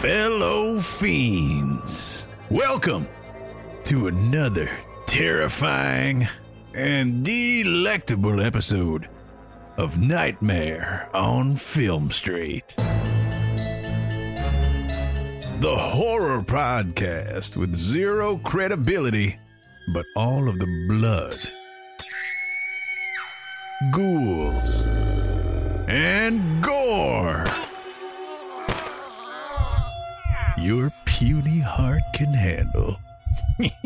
fellow fiends. Welcome to another terrifying and delectable episode of Nightmare on Film Street. The horror podcast with zero credibility, but all of the blood, ghouls, and gore your puny heart can handle.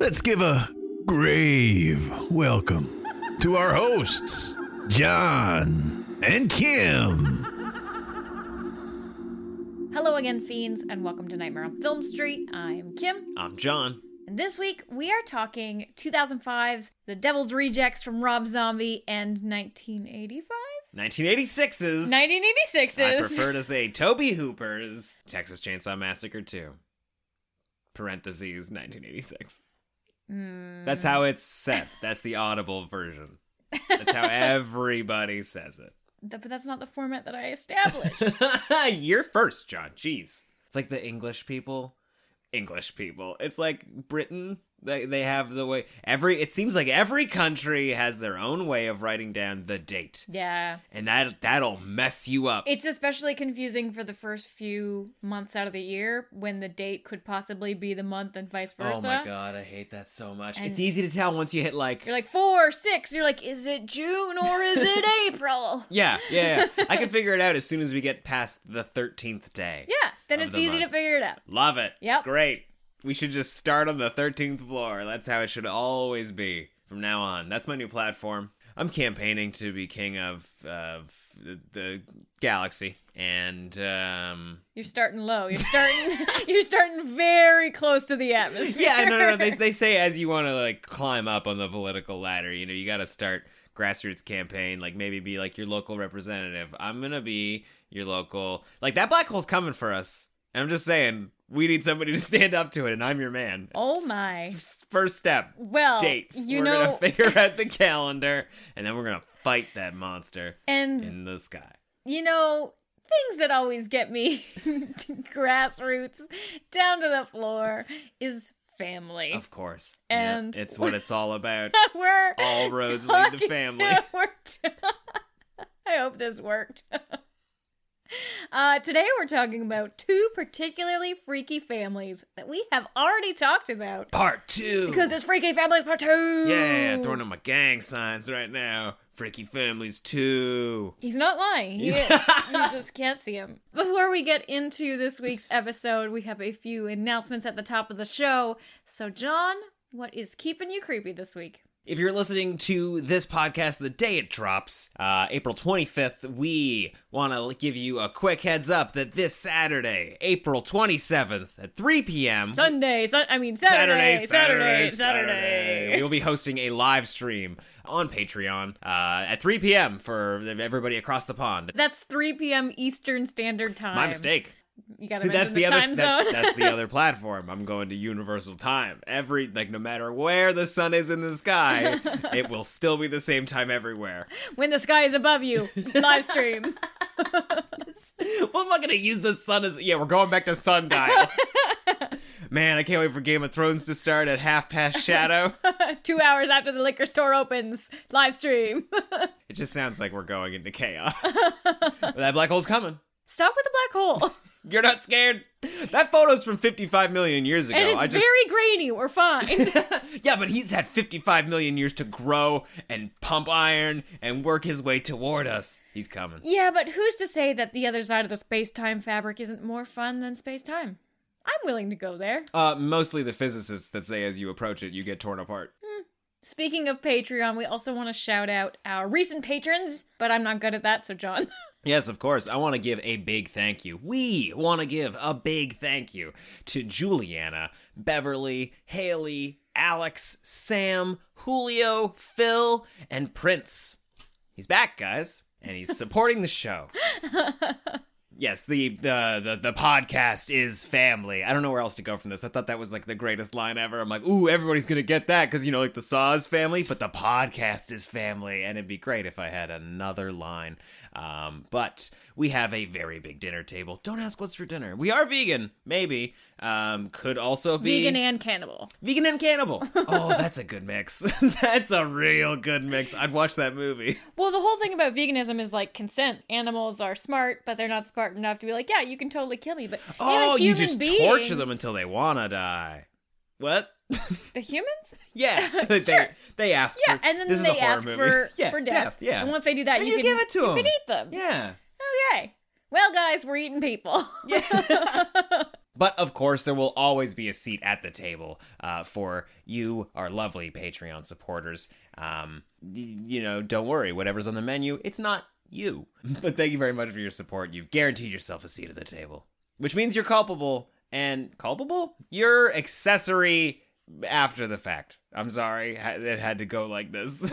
Let's give a grave welcome to our hosts, John and Kim. Hello again, fiends, and welcome to Nightmare on Film Street. I'm Kim, I'm John. and this week we are talking 2005's The Devil's Rejects from Rob Zombie and 1985? 1986's. 1986 I prefer to say Tobe Hooper's Texas Chainsaw Massacre 2. Parentheses 1986. Hmm. That's how it's set. That's the audible version. That's how everybody says it. Th- but that's not the format that I established. You're first, John. Jeez. It's like the English people. English people. It's like Britain. They they have the way every it seems like every country has their own way of writing down the date. yeah. And that that'll mess you up. It's especially confusing for the first few months out of the year when the date could possibly be the month and vice versa. Oh my god, I hate that so much. And- it's easy to tell once you hit like You're like four, six. You're like, is it June or is it April? yeah, yeah, yeah. I can figure it out as soon as we get past the 13th day. Yeah, then it's the easy month. to figure it out. Love it. Yep. Great. We should just start on the 13th floor. That's how it should always be from now on. That's my new platform. I'm campaigning to be king of of the, the galaxy and um You're starting low. You're starting. you're starting very close to the atmosphere. yeah, no, no, no. They, they say as you want to like climb up on the political ladder, you know, you got to start grassroots campaign, like maybe be like your local representative. I'm gonna be your local, like that black hole's coming for us. And I'm just saying, we need somebody to stand up to it, and I'm your man. oh my. First step, Well, dates. you we're know, gonna figure out the calendar, and then we're gonna fight that monster and in the sky. you know things that always get me to grassroots down to the floor is family. Of course, Yeah, And- it's what it's all about. we're All roads lead to family. I hope this worked. Uh, today we're talking about two particularly freaky families that we have already talked about Part two. because it's Freaky Families Part Two. Yeah, throwing up my gang signs right now. Freaky Families 2. He's not lying. He is. you just can't see him. Before we get into this week's episode, we have a few announcements at the top of the show. So, John, what is keeping you creepy this week? If you're listening to this podcast the day it drops, uh, April 25th, we want to give you a quick heads up that this Saturday, April 27th at 3 p.m. Sunday, sun- I mean Saturday, Saturday, Saturday. We will be hosting a live stream on Patreon uh, at 3 p.m. for everybody across the pond. That's 3 p.m. Eastern Standard Time. My mistake. You gotta See, that's the, the, other. time That's, that's the other platform. I'm going to Universal Time. Every like, no matter where the sun is in the sky, it will still be the same time everywhere. when the sky is above you, live stream. Well, I'm not gonna use the sun as. Yeah, we're going back to sundial. Man, I can't wait for Game of Thrones to start at half past shadow. Two hours after the liquor store opens, live stream. It just sounds like we're going into chaos. That black hole's coming. Stop with the black hole. You're not scared. That photo's from 55 million years ago. And it's I just very grainy. We're fine. yeah, but he's had 55 million years to grow and pump iron and work his way toward us. He's coming. yeah, but who's to say that the other side of the space time fabric isn't more fun than space time? I'm willing to go there. Uh, mostly the physicists that say as you approach it, you get torn apart. Speaking of Patreon, we also want to shout out our recent patrons, but I'm not good at that, so John. Yes, of course. I want to give a big thank you. We want to give a big thank you to Juliana, Beverly, Haley, Alex, Sam, Julio, Phil, and Prince. He's back, guys, and he's supporting the show. yes, the, the the the podcast is family. I don't know where else to go from this. I thought that was like the greatest line ever. I'm like, ooh, everybody's gonna get that because you know, like the Saw is family, but the podcast is family, and it'd be great if I had another line. Um, but we have a very big dinner table. Don't ask what's for dinner. We are vegan, maybe. Um, could also be Vegan and cannibal. vegan and cannibal. Oh, that's a good mix. that's a real good mix. I'd watch that movie. Well, the whole thing about veganism is like consent. Animals are smart, but they're not smart enough to be like, yeah, you can totally kill me. But Oh, you just being, torture them until they wanna die. What? The humans? Yeah, they, Sure. they ask. Yeah, for, and then this is a they ask movie. for yeah, for death. Yeah, And once they do that, you, you can give it to them. you can eat them. yeah. Okay. Well, guys, we're eating people. But of course, there will always be a seat at the table uh, for you, our lovely Patreon supporters. Um, y- you know, don't worry, whatever's on the menu, it's not you. But thank you very much for your support. You've guaranteed yourself a seat at the table, which means you're culpable. And culpable? You're accessory after the fact. I'm sorry, it had to go like this.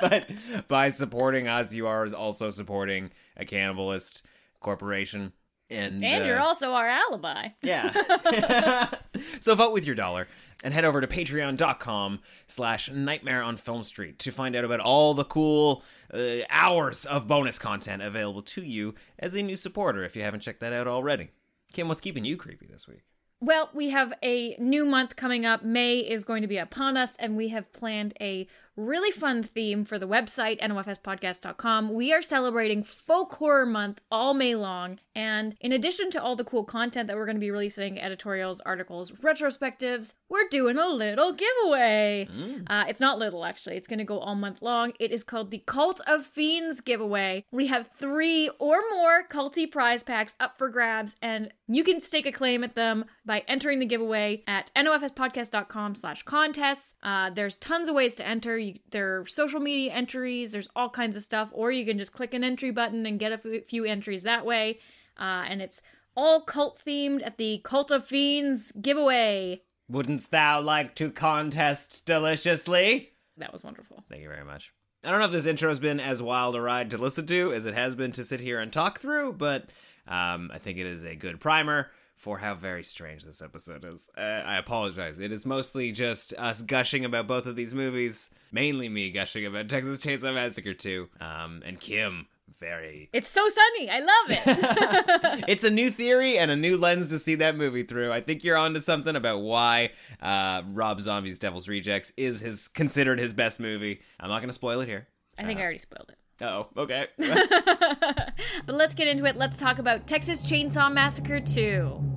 but by supporting us, you are also supporting a cannibalist corporation. And, and you're uh, also our alibi. yeah. so vote with your dollar and head over to patreon.com slash nightmare on film street to find out about all the cool uh, hours of bonus content available to you as a new supporter if you haven't checked that out already. Kim, what's keeping you creepy this week? Well, we have a new month coming up. May is going to be upon us, and we have planned a really fun theme for the website, nofspodcast.com. We are celebrating Folk Horror Month all May long, and in addition to all the cool content that we're going to be releasing editorials, articles, retrospectives we're doing a little giveaway. Uh, it's not little, actually. It's going to go all month long. It is called the Cult of Fiends giveaway. We have three or more culty prize packs up for grabs, and you can stake a claim at them by entering the giveaway at nofspodcast.com slash contests. Uh, there's tons of ways to enter. You, there are social media entries. There's all kinds of stuff. Or you can just click an entry button and get a f- few entries that way. Uh, and it's all cult themed at the Cult of Fiends giveaway. Wouldn't thou like to contest deliciously? That was wonderful. Thank you very much. I don't know if this intro has been as wild a ride to listen to as it has been to sit here and talk through, but um, I think it is a good primer for how very strange this episode is. Uh, I apologize. It is mostly just us gushing about both of these movies, mainly me gushing about Texas Chainsaw Massacre 2, um, and Kim very. It's so sunny. I love it. It's a new theory and a new lens to see that movie through. I think you're onto something about why uh, Rob Zombie's Devil's Rejects is his considered his best movie. I'm not going to spoil it here. I think I already spoiled it. Oh, okay. But let's get into it. Let's talk about Texas Chainsaw Massacre 2.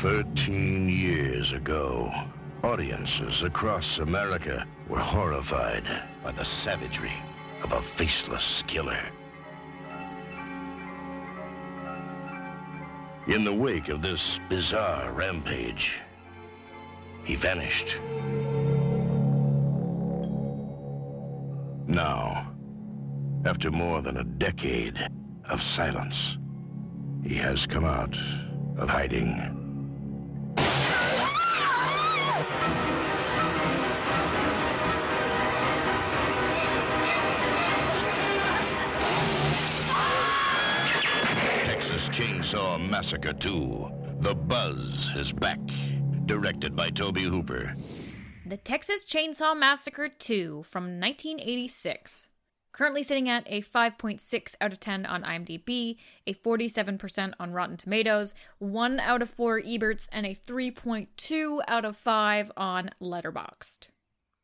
Thirteen years ago, audiences across America were horrified by the savagery of a faceless killer. In the wake of this bizarre rampage, he vanished. Now, after more than a decade of silence, he has come out of hiding. Chainsaw Massacre 2. The Buzz is back. Directed by Tobe Hooper. The Texas Chainsaw Massacre 2 from 1986. Currently sitting at a 5.6 out of 10 on IMDb, a 47% on Rotten Tomatoes, 1 out of 4 Eberts, and a 3.2 out of 5 on Letterboxd.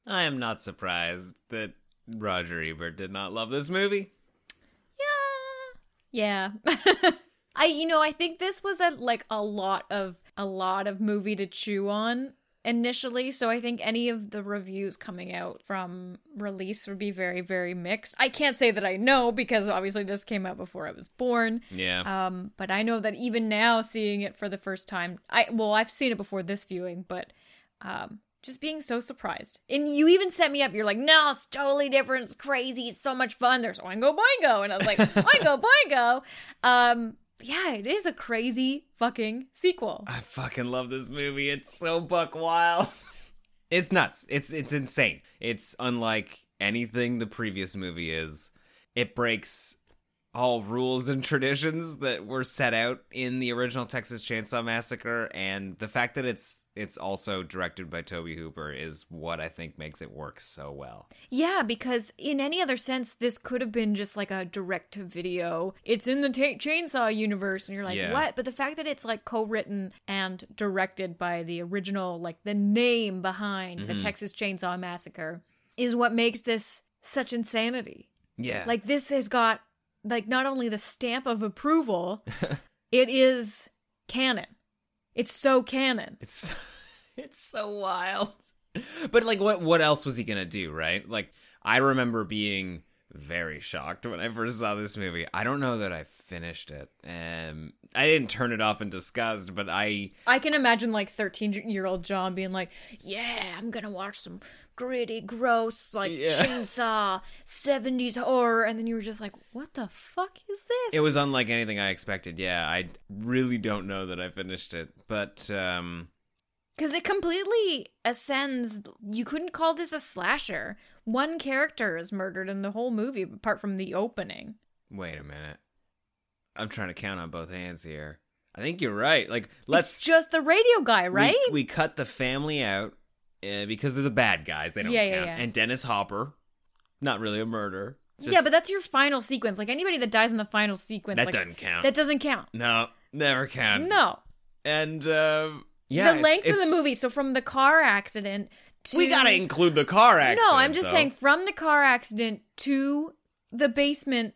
I am not surprised that Roger Ebert did not love this movie. Yeah. Yeah. I you know, I think this was a like a lot of a lot of movie to chew on initially, so I think any of the reviews coming out from release would be very very mixed. I can't say that I know because obviously this came out before I was born. Yeah. Um, but I know that even now seeing it for the first time, I well, I've seen it before this viewing, but um just being so surprised. And you even set me up. You're like, no, it's totally different. It's crazy. It's so much fun. There's Oingo Boingo. And I was like, Oingo Boingo. Um, yeah, it is a crazy fucking sequel. I fucking love this movie. It's so buck wild. it's nuts. It's it's insane. It's unlike anything the previous movie is. It breaks all rules and traditions that were set out in the original Texas Chainsaw Massacre and the fact that it's it's also directed by Tobe Hooper is what I think makes it work so well. Yeah, because in any other sense, this could have been just like a direct to video. It's in the ta Chainsaw universe, and you're like, Yeah. what? But the fact that it's like co written and directed by the original, like the name behind Mm-hmm. the Texas Chainsaw Massacre, is what makes this such insanity. Yeah. Like, this has got like not only the stamp of approval, it is canon. It's so canon. It's it's so wild. But like what what else was he going to do, right? Like I remember being very shocked when I first saw this movie. I don't know that I finished it. Um I didn't turn it off in disgust, but I I can imagine like 13 year old John being like, yeah, I'm gonna watch some gritty, gross, like Yeah. chainsaw 70s horror. And then you were just like, what the fuck is this? it was unlike anything I expected. Yeah, I really don't know that I finished it. But um Because it completely ascends. You couldn't call this a slasher. One character is murdered in the whole movie, apart from the opening. wait a minute. I'm trying to count on both hands here. I think you're right. Like let's it's just the radio guy, right? We, cut the family out uh, because they're the bad guys. They don't Yeah, yeah, count. yeah. And Dennis Hopper, not really a murder. Just- yeah, but that's your final sequence. Like anybody that dies in the final sequence, that like, doesn't count. That doesn't count. no, never counts. No. And um, yeah, the it's- length of the movie. So from the car accident to We gotta include the car accident. No, I'm just though. saying from the car accident to the basement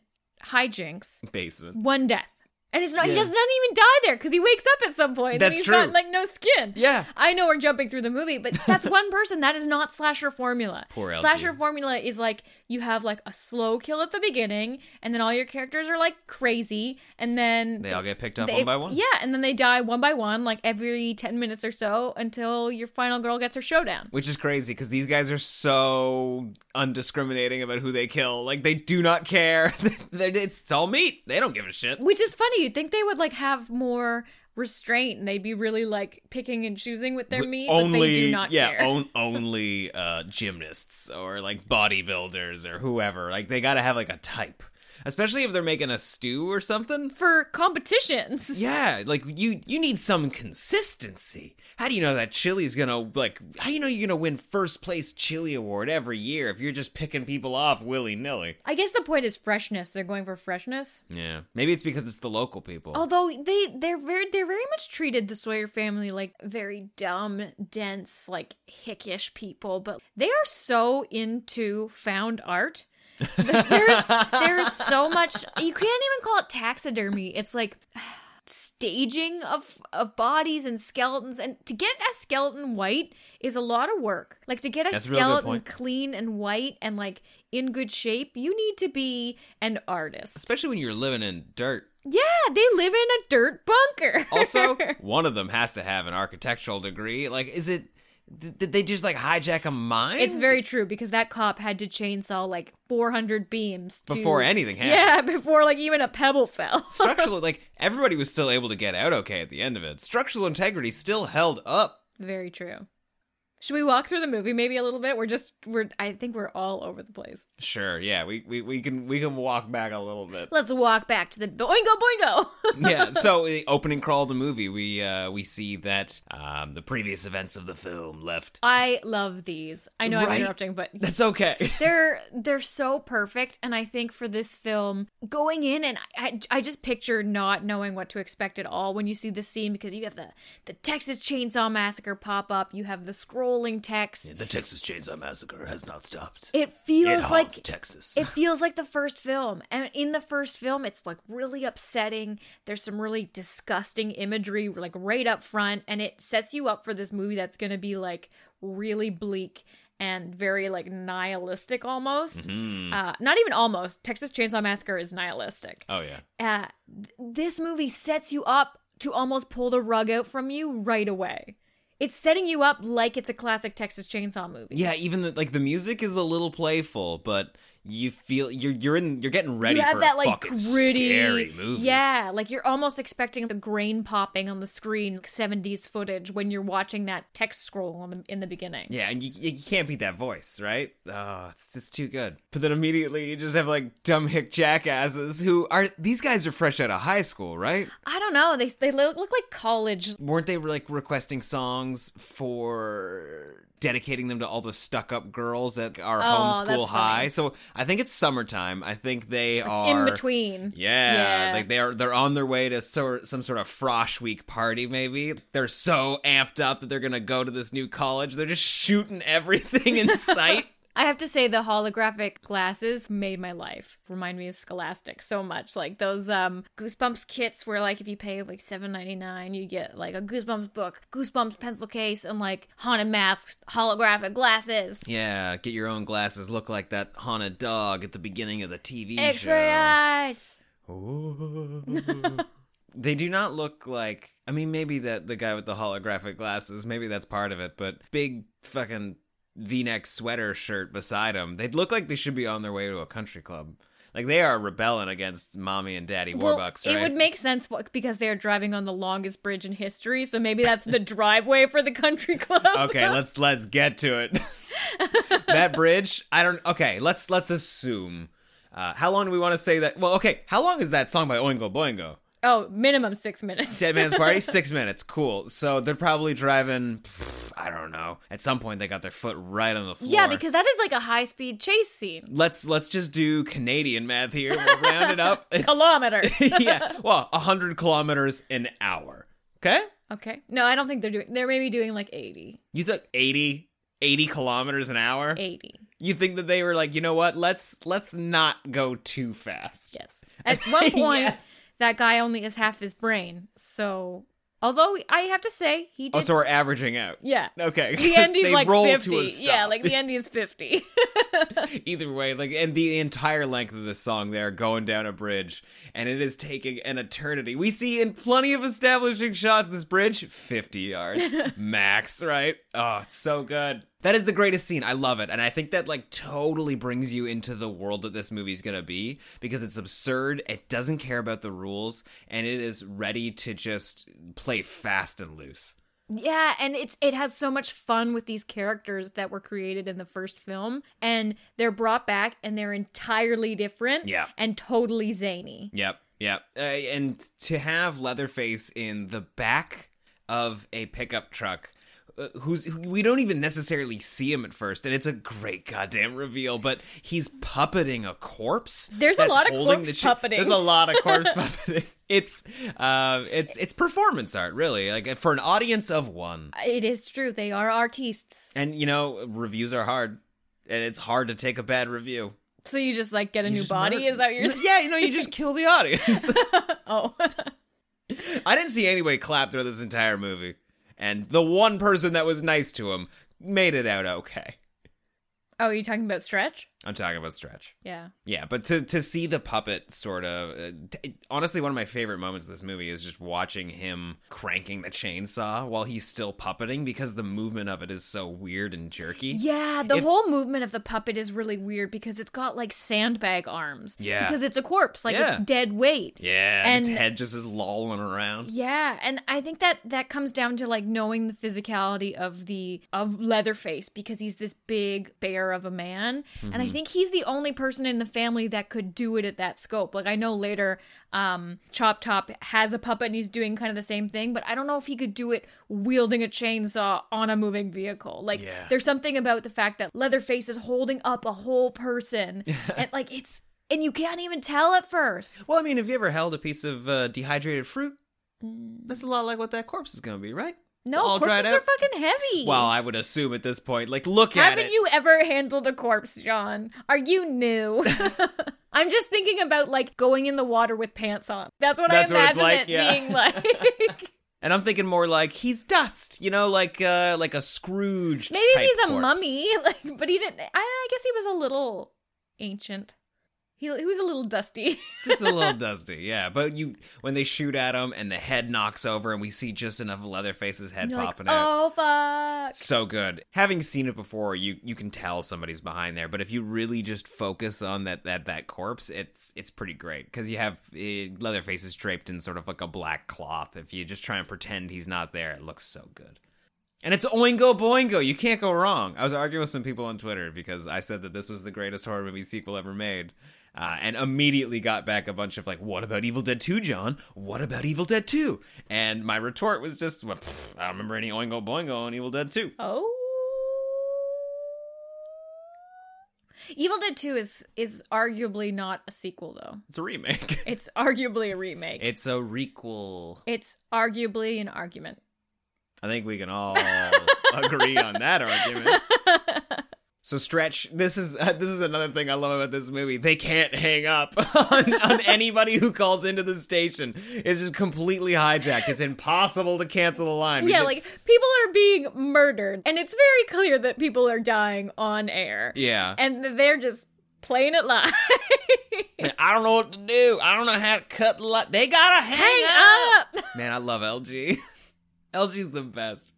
hijinks, basement. one death. And it's not, he doesn't even die there because he wakes up at some point That's and he's true. got like no skin. Yeah. I know we're jumping through the movie, but that's one person. That is not slasher formula. Poor LG. Slasher formula is like you have like a slow kill at the beginning, and then all your characters are like crazy, and then They all get picked up they- one by one. Yeah, and then they die one by one, like every 10 minutes or so until your final girl gets her showdown. Which is crazy because these guys are so undiscriminating about who they kill. Like they do not care. It's all meat. They don't give a shit. Which is funny. You'd think they would like have more restraint and they'd be really like picking and choosing with their meat, but they do not yeah, on- only uh, gymnasts or like bodybuilders or whoever. Like they gotta have like a type, especially if they're making a stew or something. For competitions. Yeah, like you you need some consistency. How do you know that chili's gonna like? How do you know you're gonna win first place chili award every year if you're just picking people off willy nilly? I guess the point is freshness. They're going for freshness. Yeah, maybe it's because it's the local people. Although they they're very they're very much treated the Sawyer family like very dumb, dense, like hickish people, but they are so into found art. there's there's so much you can't even call it taxidermy. It's like staging of of bodies and skeletons and to get a skeleton white is a lot of work. Like to get a That's a skeleton point. clean and white and like in good shape, you need to be an artist. Especially when you're living in dirt. Yeah, they live in a dirt bunker. Also, one of them has to have an architectural degree. Like, is it? Did they just like hijack a mine? it's very true because that cop had to chainsaw like 400 beams to, Before anything happened. Yeah, before like even a pebble fell. structural. like everybody was still able to get out okay at the end of it. Structural integrity still held up. very true. Should we walk through the movie maybe a little bit? We're just we're I think we're all over the place. Sure, yeah, we, we, we can we can walk back a little bit. Let's walk back to the boingo boingo. yeah, so the opening crawl of the movie, we uh, we see that um, the previous events of the film left. I love these. I know I'm interrupting, but That's okay. they're they're so perfect and i think for this film going in and I, I just picture not knowing what to expect at all when you see this scene because you have the the texas chainsaw massacre pop up you have the text. The Texas Chainsaw Massacre has not stopped. it feels like Texas. it feels like the first film. And in the first film it's like really upsetting. There's some really disgusting imagery like right up front and it sets you up for this movie that's going to be like really bleak and very like nihilistic almost. Uh, not even almost. Texas chainsaw massacre is nihilistic. Oh yeah. uh, th- this movie sets you up to almost pull the rug out from you right away it's setting you up like it's a classic texas chainsaw movie. Yeah, even the, like the music is a little playful, but you feel you're you're in you're getting ready you have for that like gritty scary movie. Yeah, like you're almost expecting the grain popping on the screen, like 70s footage when you're watching that text scroll on the, in the beginning. Yeah, and you, you can't beat that voice, right? Oh, it's, it's too good. But then immediately you just have like dumb hick jackasses who are these guys are fresh out of high school, right? I don't know. They they look, look like college. Weren't they like requesting songs for dedicating them to all the stuck up girls at our Oh, homeschool high? funny. So I think it's summertime. I think they are in between. Yeah, Yeah. like they are they're on their way to so, some sort of frosh week party maybe. They're so amped up that they're going to go to this new college. They're just shooting everything in sight. I have to say the holographic glasses made my life. Remind me of Scholastic so much. Like those um Goosebumps kits where like if you pay like seven ninety nine, you get like a Goosebumps book, Goosebumps pencil case, and like haunted masks, holographic glasses. Yeah, get your own glasses. Look like that haunted dog at the beginning of the TV X-ray eyes. show. they do not look like. I mean, maybe that the guy with the holographic glasses. Maybe that's part of it. But big fucking V-neck sweater shirt beside them. they'd look like they should be on their way to a country club. Like they are rebelling against mommy and daddy Well, Warbucks, it right? would make sense because they're driving on the longest bridge in history, so maybe that's the driveway for the country club. okay, let's let's get to it. that bridge, I don't. Okay, let's let's assume. Uh, how long do we want to say that? Well, okay, how long is that song by Oingo Boingo? Oh, minimum six minutes. Dead Man's Party, six minutes. Cool. So they're probably driving. pff, I don't know. At some point, they got their foot right on the floor. Yeah, because that is like a high speed chase scene. let's let's just do Canadian math here. We'll round it up. It's- Kilometers. yeah. Well, hundred kilometers an hour. Okay. okay. No, I don't think they're doing. They're maybe doing like 80. You took 80, 80 kilometers an hour. 80. You think that they were like, you know what? Let's let's not go too fast. Yes. At one point, Yes. That guy only has half his brain. So, although I have to say, he did. Oh, so we're averaging out. yeah. Okay. The they like roll to a 50. Yeah, like the ending is 50. Either way, like, and the entire length of the song, they are going down a bridge, and it is taking an eternity. We see in plenty of establishing shots this bridge, 50 yards max, right? Oh, it's so good. That is the greatest scene. I love it. And I think that, like, totally brings you into the world that this movie's gonna be because it's absurd. It doesn't care about the rules, and it is ready to just play fast and loose. Yeah, and it's it has so much fun with these characters that were created in the first film, and they're brought back and they're entirely different. Yeah. and totally zany. Yep, yep. Uh, and to have Leatherface in the back of a pickup truck. Uh, who's who, we don't even necessarily see him at first, and it's a great goddamn reveal. But he's puppeting a corpse. There's a lot of corpse the puppeting. There's a lot of corpse puppeting. It's uh, it's it's performance art, really. Like for an audience of one, It is true; they are artists. and you know reviews are hard, and it's hard to take a bad review. So you just like get a You new body? murder- Is that what you're saying? Yeah, you know, you just kill the audience. Oh, I didn't see anybody clap through this entire movie, and the one person that was nice to him made it out okay. oh, are you talking about Stretch? I'm talking about Stretch. Yeah. Yeah, but to to see the puppet sort of uh, t- honestly, one of my favorite moments of this movie is just watching him cranking the chainsaw while he's still puppeting because the movement of it is so weird and jerky. Yeah, the If- whole movement of the puppet is really weird because it's got like sandbag arms. Yeah. Because it's a corpse, like Yeah. it's dead weight. Yeah, and And- its head just is lolling around. Yeah, and I think that that comes down to like knowing the physicality of the of Leatherface because he's this big bear of a man, and Mm-hmm. I think he's the only person in the family that could do it at that scope. Like I know later, um, Chop Top has a puppet and he's doing kind of the same thing, but I don't know if he could do it wielding a chainsaw on a moving vehicle. Like Yeah. there's something about the fact that Leatherface is holding up a whole person, and like it's and you can't even tell at first. Well, I mean, have you ever held a piece of uh, dehydrated fruit? That's a lot like what that corpse is going to be, right? No, All dried corpses are fucking heavy. Well, I would assume at this point, like, look at it. Haven't you ever handled a corpse, John? Are you new? I'm just thinking about like going in the water with pants on. That's what That's I what imagine like, it yeah. being like. And I'm thinking more like he's dust, you know, like uh like a Scrooge. Maybe he's a corpse. mummy, like, but he didn't. I, I guess he was a little ancient. He, he was a little dusty. just a little dusty, yeah. But you, when they shoot at him and the head knocks over, and we see just enough of Leatherface's head You're like, popping out. oh fuck. So good. Having seen it before, you you can tell somebody's behind there. But if you really just focus on that that that corpse, it's it's pretty great because you have uh, Leatherface is draped in sort of like a black cloth. If you just try and pretend he's not there, it looks so good. And it's Oingo Boingo. You can't go wrong. I was arguing with some people on Twitter because I said that this was the greatest horror movie sequel ever made. Uh, and immediately got back a bunch of like, what about Evil Dead 2, John? What about Evil Dead 2? And my retort was just, well, pff, I don't remember any Oingo Boingo on Evil Dead 2. Oh. Evil Dead 2 is is arguably not a sequel though. It's a remake. It's arguably a remake. It's a requel. it's arguably an argument. I think we can all agree on that argument. So stretch. This is uh, this is another thing I love about this movie. They can't hang up on, on anybody who calls into the station. It's just completely hijacked. It's impossible to cancel the line. Yeah, like people are being murdered, and it's very clear that people are dying on air. yeah. and they're just playing it live. I don't know what to do. I don't know how to cut the line. They gotta hang, Hang up. up. Man, I love LG. LG's the best.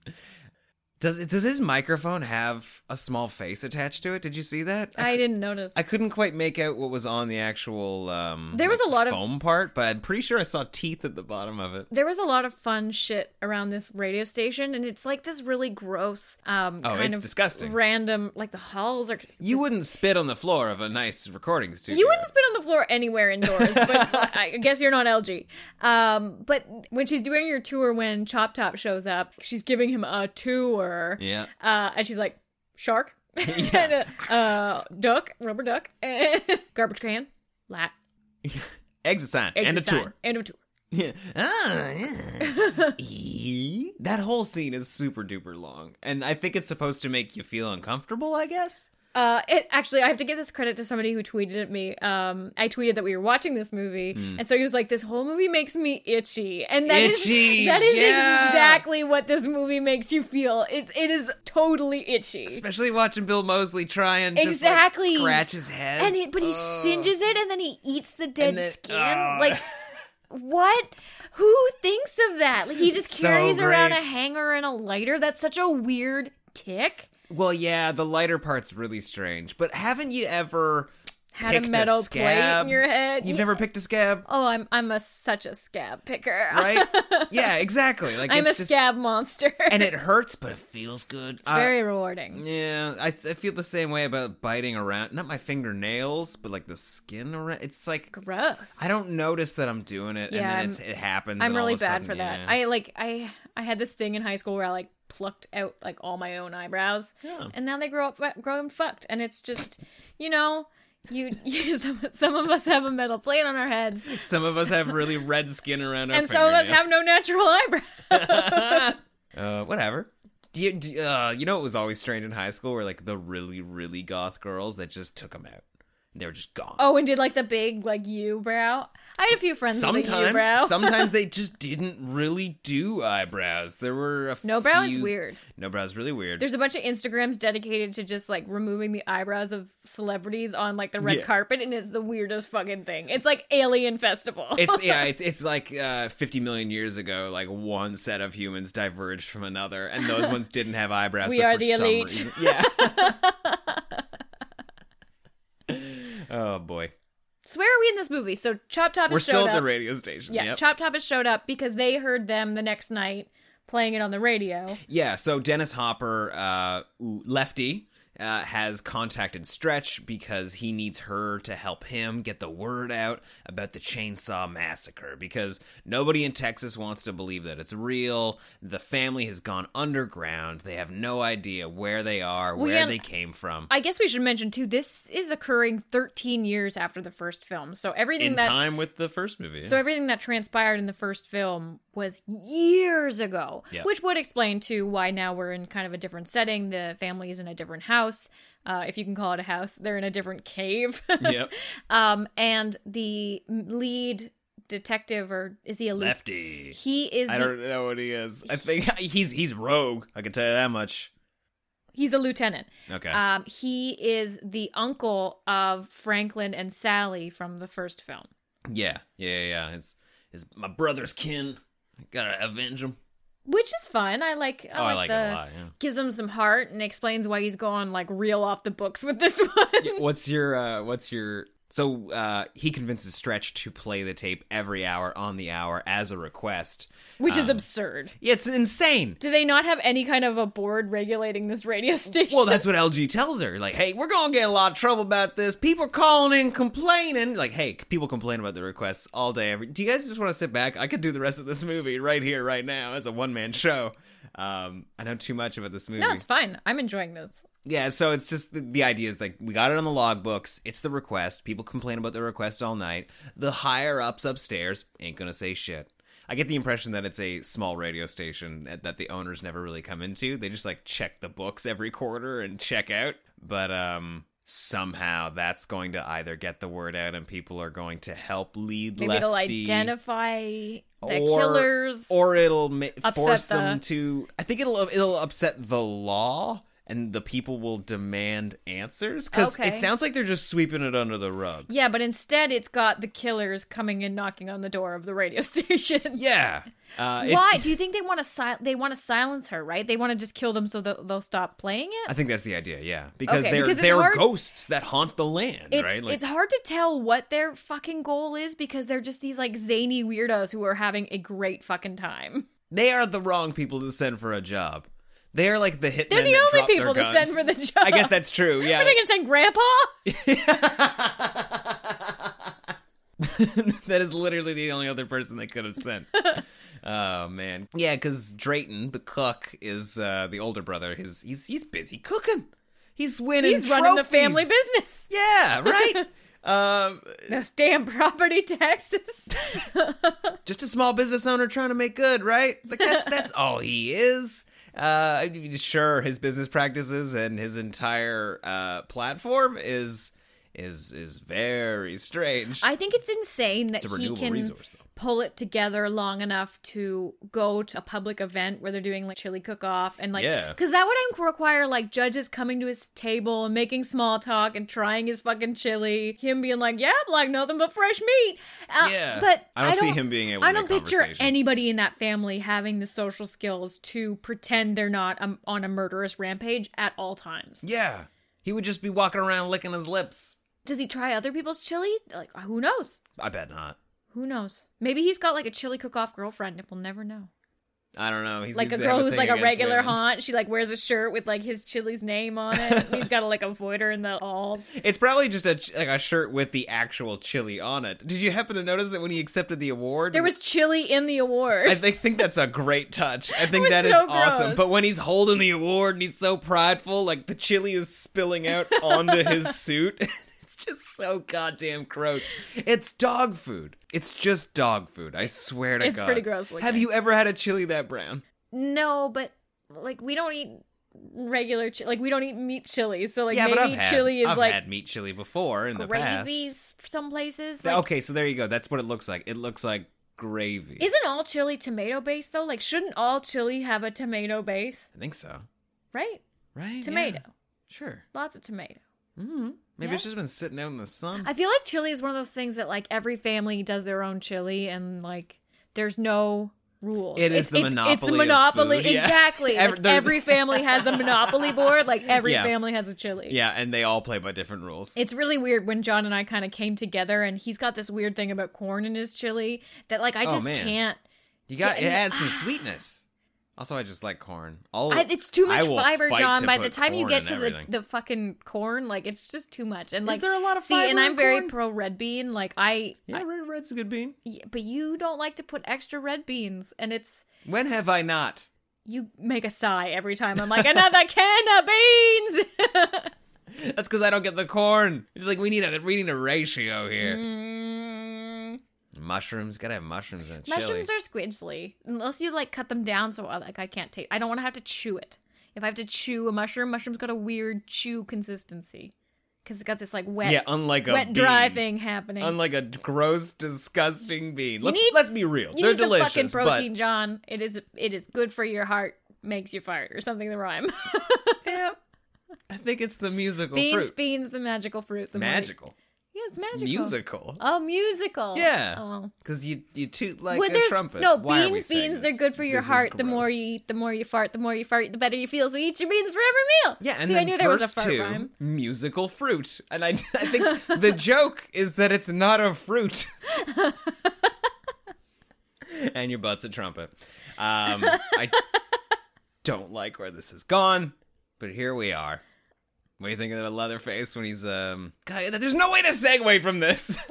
Does does his microphone have a small face attached to it? Did you see that? I didn't notice. I couldn't quite make out what was on the actual um There was like, a lot of- foam part, but I'm pretty sure I saw teeth at the bottom of it. there was a lot of fun shit around this radio station, and it's like this really gross, um, Oh, kind it's of disgusting. random. Like the halls are. You wouldn't spit on the floor of a nice recording studio. You wouldn't spit on the floor anywhere indoors, but I guess you're not LG. Um, but when she's doing your tour, when Chop Top shows up, she's giving him a tour. Yeah. Uh, and she's like, shark, and, uh, uh, duck, rubber duck, garbage can, lat, Exit sign and a exit sign, tour. and a tour. Yeah. Ah, yeah. That whole scene is super duper long, and I think it's supposed to make you feel uncomfortable. I guess. Uh, it, actually, I have to give this credit to somebody who tweeted at me. Um, I tweeted that we were watching this movie, and so he was like, "This whole movie makes me itchy," and that is Itchy, that is yeah. exactly what this movie makes you feel. It it is totally itchy, Especially watching Bill Moseley try and just Exactly. like, scratch his head. and he, but he Ugh. singes it, and then he eats the dead then- skin. Ugh. Like, what? Who thinks of that? Like, he just So carries around a hanger and a lighter. That's such a weird tick. Well, yeah, the lighter part's really strange. But haven't you ever Had a metal plate scab? in your head. You've Yeah. never picked a scab, Oh, I'm I'm a such a scab picker. right? yeah, exactly. Like I'm a just- scab monster. and it hurts, but it feels good. it's uh, very rewarding. Yeah, I, I feel the same way about biting around. Not my fingernails, but like the skin around. It's like Gross. I don't notice that I'm doing it, Yeah, and then it's, it happens. I'm really a bad sudden, for that. yeah. I like I I had this thing in high school where I like plucked out like all my own eyebrows, Yeah. and now they grow up growing fucked, and it's just you know. You, you some, some of us have a metal plate on our heads, Some of us have really red skin around our and some of us have no natural eyebrows. uh, whatever. Do you, do, uh, you know, it was always strange in high school where like the really, really goth girls that just took them out. They were just gone. Oh, and did like the big like U brow. I had a few friends with a U sometimes, brow. sometimes they just didn't really do eyebrows. There were a no brow is weird. No brow is really weird. There's a bunch of Instagrams dedicated to just like removing the eyebrows of celebrities on like the red Yeah. carpet, and it's the weirdest fucking thing. It's like Alien Festival. it's yeah, it's it's like uh, 50 million years ago. Like one set of humans diverged from another, and those ones didn't have eyebrows. We are for the some elite. reason- Yeah. Oh boy, so where are we in this movie? So Chop Top we're still at the up. radio station. yeah, yep. Chop Top has showed up because they heard them the next night playing it on the radio. Yeah, so Dennis Hopper, uh, Lefty, uh, has contacted Stretch because he needs her to help him get the word out about the Chainsaw Massacre because nobody in Texas wants to believe that it's real. The family has gone underground. They have no idea where they are, Well, where yeah, they came from. I guess we should mention too. This is occurring 13 years after the first film, so everything in that time with the first movie. So everything that transpired in the first film was years ago, Yeah. which would explain too why now we're in kind of a different setting. The family is in a different house, uh, if you can call it a house. They're in a different cave. yep. um, and the lead detective, or is he a? Lefty. He is. I the, don't know what he is. I think he's he's rogue. I can tell you that much. He's a lieutenant. Okay. Um, he is the uncle of Franklin and Sally from the first film. yeah, yeah, yeah. It's, it's my brother's kin. I gotta avenge him. Which is fun. I like. I Oh, like, I like the, it a lot, yeah. Gives him some heart and explains why he's going like real off the books with this one. What's your uh what's your so uh he convinces Stretch to play the tape every hour on the hour as a request. Which is Um, absurd. Yeah, it's insane. Do they not have any kind of a board regulating this radio station? Well, that's what LG tells her. Like, hey, we're gonna get in a lot of trouble about this. People are calling in complaining. Like, hey, people complain about the requests all day. Every. Do you guys just want to sit back? I could do the rest of this movie right here, right now, as a one man show. Um, I know too much about this movie. no, it's fine. I'm enjoying this. Yeah, so it's just the, the idea is like we got it on the logbooks. It's the request. People complain about the request all night. The higher ups upstairs ain't gonna say shit. I get the impression that it's a small radio station that, that the owners never really come into. They just like check the books every quarter and check out. But um somehow that's going to either get the word out and people are going to help lead Maybe it'll identify the or, killers. or it'll ma- force the- them to. I think it'll it'll upset the law, and the people will demand answers because Okay. it sounds like they're just sweeping it under the rug. yeah, but instead it's got the killers coming and knocking on the door of the radio station. Yeah. Uh, it- Why do you think they want to sil- they want to silence her? Right? They want to just kill them so that they'll stop playing it. I think that's the idea. Yeah, because Okay, they're because they're hard- ghosts that haunt the land, It's right? it's hard to tell what their fucking goal is because they're just these like zany weirdos who are having a great fucking time. they are the wrong people to send for a job. They are like the hitmen. They're the only people to send for the job. I guess that's true. Yeah. Are they gonna send Grandpa? that is literally the only other person they could have sent. oh man, yeah, because Drayton, the cook, is uh, the older brother. His he's he's busy cooking. He's winning. He's running the family business. Yeah, right. um, Those damn property taxes. just a small business owner trying to make good, right? Like that's that's all he is. Uh, sure, his business practices and his entire uh, platform is is is very strange. I think it's insane that It's a he can resource, though. Pull it together long enough to go to a public event where they're doing like chili cook off and like Yeah. because that would require like judges coming to his table and making small talk and trying his fucking chili him being like yeah like nothing but fresh meat uh, Yeah. but I don't see him being able to i don't picture anybody in that family having the social skills to pretend they're not um, on a murderous rampage at all times yeah, he would just be walking around licking his lips. does he try other people's chili like who knows I bet not. Who knows? Maybe he's got like a chili cook-off girlfriend, and we'll never know. I don't know. He's like a girl who's like a regular women. haunt. She like wears a shirt with like his chili's name on it. he's got to like avoid her in the all. It's probably just a like a shirt with the actual chili on it. Did you happen to notice that when he accepted the award? There was chili in the award. I think, think that's a great touch. I think that is so awesome. gross. But when he's holding the award and he's so prideful, like the chili is spilling out onto his suit. It's just so goddamn gross. It's dog food. It's just dog food. I swear to It's God. It's pretty gross looking. Have you ever had a chili that brown? no, but like we don't eat regular chi- like we don't eat meat chili. So like yeah, maybe had, chili is I've like had meat chili before in the past. gravies some places. Like, okay, so there you go. That's what it looks like. It looks like gravy. Isn't all chili tomato based though? Like shouldn't all chili have a tomato base? I think so. Right? Right? Tomato. Yeah. Sure. Lots of tomato. Mm-hmm. Maybe Yeah. it's just been sitting out in the sun. I feel like chili is one of those things that like every family does their own chili and like there's no rules. It is It's- the it's, monopoly It's a monopoly, yeah. exactly. Every- like every family has a monopoly board. Like every Yeah. family has a chili. yeah, and they all play by different rules. It's really weird when John and I kind of came together, and he's got this weird thing about corn in his chili that like I Oh, just man. can't. you got it adds some sweetness. Also, I just like corn. I'll, I, it's too much I fiber, John. By the time you get to the, the fucking corn, like it's just too much. And like, is there a lot of see, fiber and I'm very corn? pro red bean. Like I, yeah, I red, red's a good bean. yeah, but you don't like to put extra red beans, and it's When have I not? you make a sigh every time. I'm like another can of beans. That's because I don't get the corn. It's like we need a we need a ratio here. Mm, Mushrooms, gotta have mushrooms in a chili. mushrooms are squidgely unless you like cut them down. So I- like I can't take. I don't want to have to chew it. If I have to chew a mushroom, mushroom's got a weird chew consistency because it's got this like wet, yeah, unlike a wet dry thing happening. Unlike a gross, disgusting bean. Let's need- let's be real. you They're need some delicious, fucking protein, but John. It is it is good for your heart, makes you fart or something. The rhyme. yeah, I think it's the musical Beans, fruit. beans, the magical fruit. The movie. Yeah, it's It's magical. musical. Oh, musical. Yeah. Oh. Because you you toot like well, a trumpet. no Why beans. Beans, this? they're good for your This heart. The more you eat, the more you fart. The more you fart, the better you feel. So eat your beans for every meal. Yeah, and See, then I knew there was a fart two, rhyme. musical fruit, and I, I think the joke is that it's not a fruit, and your butt's a trumpet. Um, I don't like where this has gone, but here we are. What do you think of Leatherface when he's um? God, there's no way to segue from this.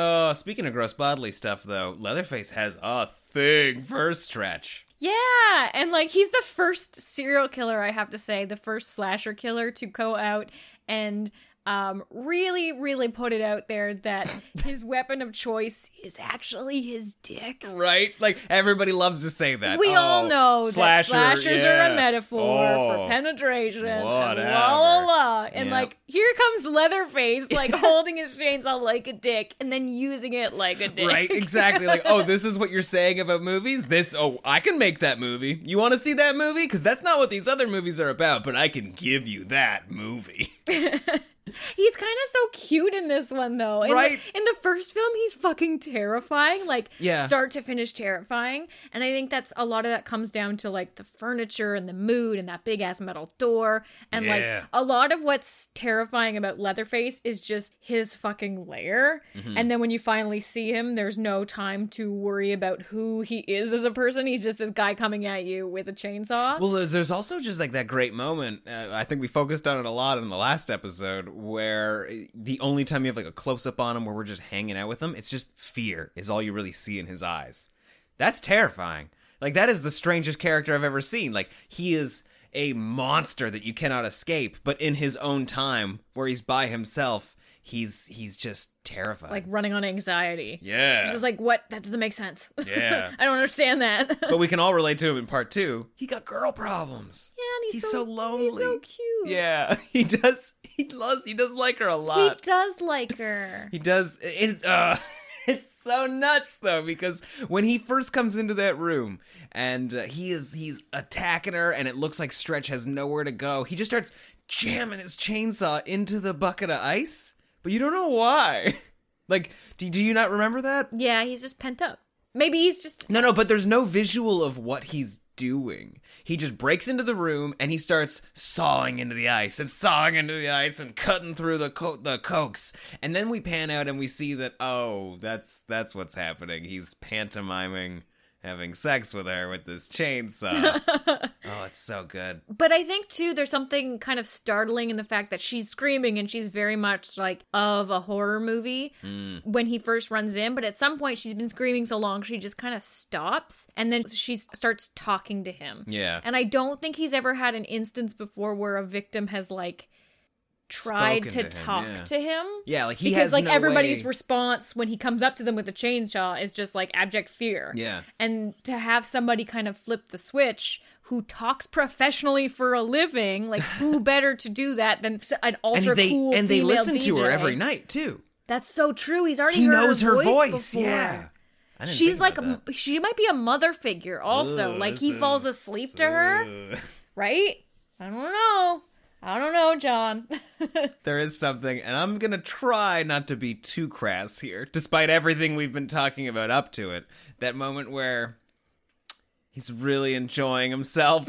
Oh, speaking of gross bodily stuff, though, Leatherface has a thing for stretch. Yeah, and like he's the first serial killer, I have to say, the first slasher killer to go out and um, really, really put it out there that his weapon of choice is actually his dick. Right? Like everybody loves to say that. We all Oh, know slasher, that slashers are a metaphor Oh, for penetration. And whatever. la la la. And Yeah. like here comes Leatherface, like holding his chainsaw like a dick, and then using it like a dick. Right? Exactly. Like, oh, this is what you're saying about movies? This, oh, I can make that movie. You want to see that movie? Because that's not what these other movies are about, but I can give you that movie. He's kind of so cute in this one, though. In Right. The, in the first film, he's fucking terrifying, like Yeah. start to finish terrifying. And I think that's a lot of that comes down to like the furniture and the mood and that big ass metal door. And Yeah. like a lot of what's terrifying about Leatherface is just his fucking lair. Mm-hmm. And then when you finally see him, there's no time to worry about who he is as a person. He's just this guy coming at you with a chainsaw. Well, there's, there's also just like that great moment. Uh, I think we focused on it a lot in the last episode, where eh, the only time you have like a close up on him, where we're just hanging out with him, it's just fear is all you really see in his eyes. That's terrifying. Like that is the strangest character I've ever seen. Like he is a monster that you cannot escape, but in his own time, where he's by himself, he's he's just terrified. like running on anxiety. yeah, It's just like, what? That doesn't make sense. Yeah. I don't understand that. but we can all relate to him in part two. He got girl problems. Yeah, and he's, He's so lonely. He's so cute. Yeah, he does. He loves. He does like her a lot. He does like her. He does. It. Uh, it's so nuts though because when he first comes into that room and uh, he is he's attacking her and it looks like Stretch has nowhere to go. He just starts jamming his chainsaw into the bucket of ice, but you don't know why. Like, do, do you not remember that? Yeah, he's just pent up. Maybe he's just. No, no, but there's no visual of what he's doing. He just breaks into the room and he starts sawing into the ice and sawing into the ice and cutting through the co- the cokes. And then we pan out and we see that oh, that's that's what's happening. He's pantomiming having sex with her with this chainsaw. oh, it's so good. But I think too, there's something kind of startling in the fact that she's screaming and she's very much like of a horror movie Hmm. when he first runs in. But at some point, she's been screaming so long, she just kind of stops and then she starts talking to him. Yeah. And I don't think he's ever had an instance before where a victim has like tried to, to talk yeah. to him. Yeah, like he because has like no everybody's way- response when he comes up to them with a chainsaw is just like abject fear. Yeah. And to have somebody kind of flip the switch who talks professionally for a living, like who better to do that than an and ultra they cool and they female listen to her every night too. That's so true. He's already He heard knows her voice. before. Yeah. She's like a, she might be a mother figure also. Ugh, like he falls asleep to her, right? I don't know. I don't know, John. there is something, and I'm gonna try not to be too crass here, despite everything we've been talking about up to it. That moment where he's really enjoying himself,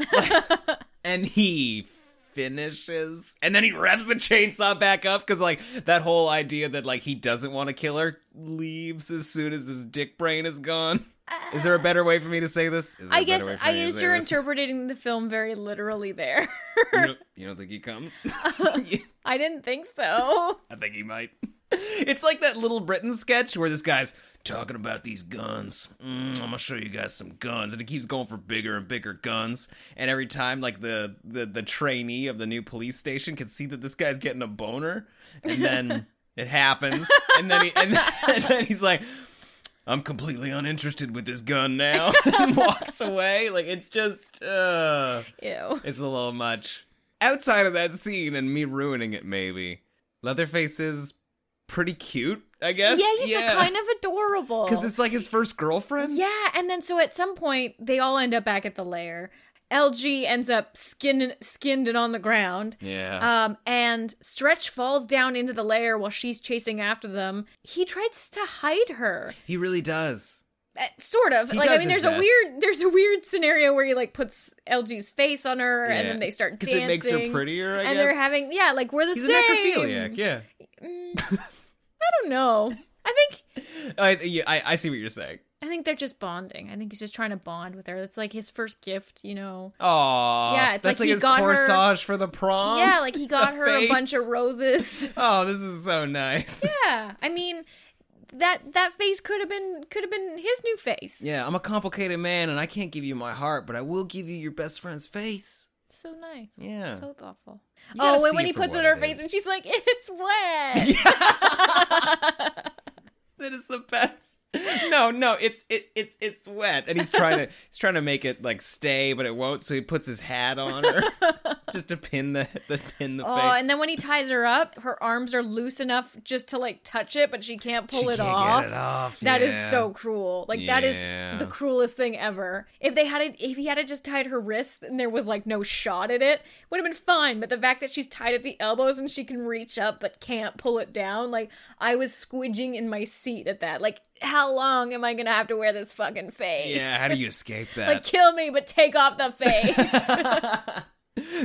and he finishes, and then he revs the chainsaw back up because, like, that whole idea that like he doesn't want to kill her leaves as soon as his dick brain is gone. Is there a better way for me to say this? Is there I a better guess I me guess you're this? interpreting the film very literally there. You don't, you don't think he comes? I didn't think so. I think he might. It's like that little Britain sketch where this guy's talking about these guns. Mm, I'm gonna show you guys some guns, and he keeps going for bigger and bigger guns. And every time, like the the the trainee of the new police station can see that this guy's getting a boner, and then it happens, and then he and, and then he's like. I'm completely uninterested with this gun now and walks away. Like it's just uh Ew. it's a little much. Outside of that scene and me ruining it, maybe Leatherface is pretty cute. I guess. Yeah, he's a kind of adorable. because it's like his first girlfriend. Yeah, and then so at some point they all end up back at the lair, LG ends up skinned skinned and on the ground. Yeah. Um, and Stretch falls down into the lair while she's chasing after them. He tries to hide her. he really does. Uh, sort of He like I mean, there's a weird there's a weird scenario where he like puts LG's face on her, and then they start dancing. it makes her prettier, I guess. and they're having yeah, like we're the He's same. a necrophiliac. Yeah. I don't know. I think I, yeah, I I see what you're saying. I think they're just bonding. I think he's just trying to bond with her. It's like his first gift, you know. Oh, Yeah, it's that's like like, he his got her- corsage for the prom. yeah, like he It's got her a bunch of roses. Oh, this is so nice. yeah, I mean that that face could have been could have been his new face. Yeah, I'm a complicated man, and I can't give you my heart, but I will give you your best friend's face. So nice. Yeah. So thoughtful. Oh, and when he puts it on her it face is. and she's like, "It's wet." That is the best. No, no, it's it, it's it's wet, and he's trying to he's trying to make it like stay, but it won't. So he puts his hat on her just to pin the the pin the Oh, face. and then when he ties her up, her arms are loose enough just to like touch it, but she can't pull She it, can't off. get it off. That is yeah. so cruel. Like that is the cruelest thing ever. If they had it, if he had it just tied her wrists and there was like no shot at it, would have been fine. But the fact that she's tied at the elbows and she can reach up but can't pull it down, like I was squidging in my seat at that. Like, how long am I gonna have to wear this fucking face? Yeah, how do you escape that? like kill me, but take off the face.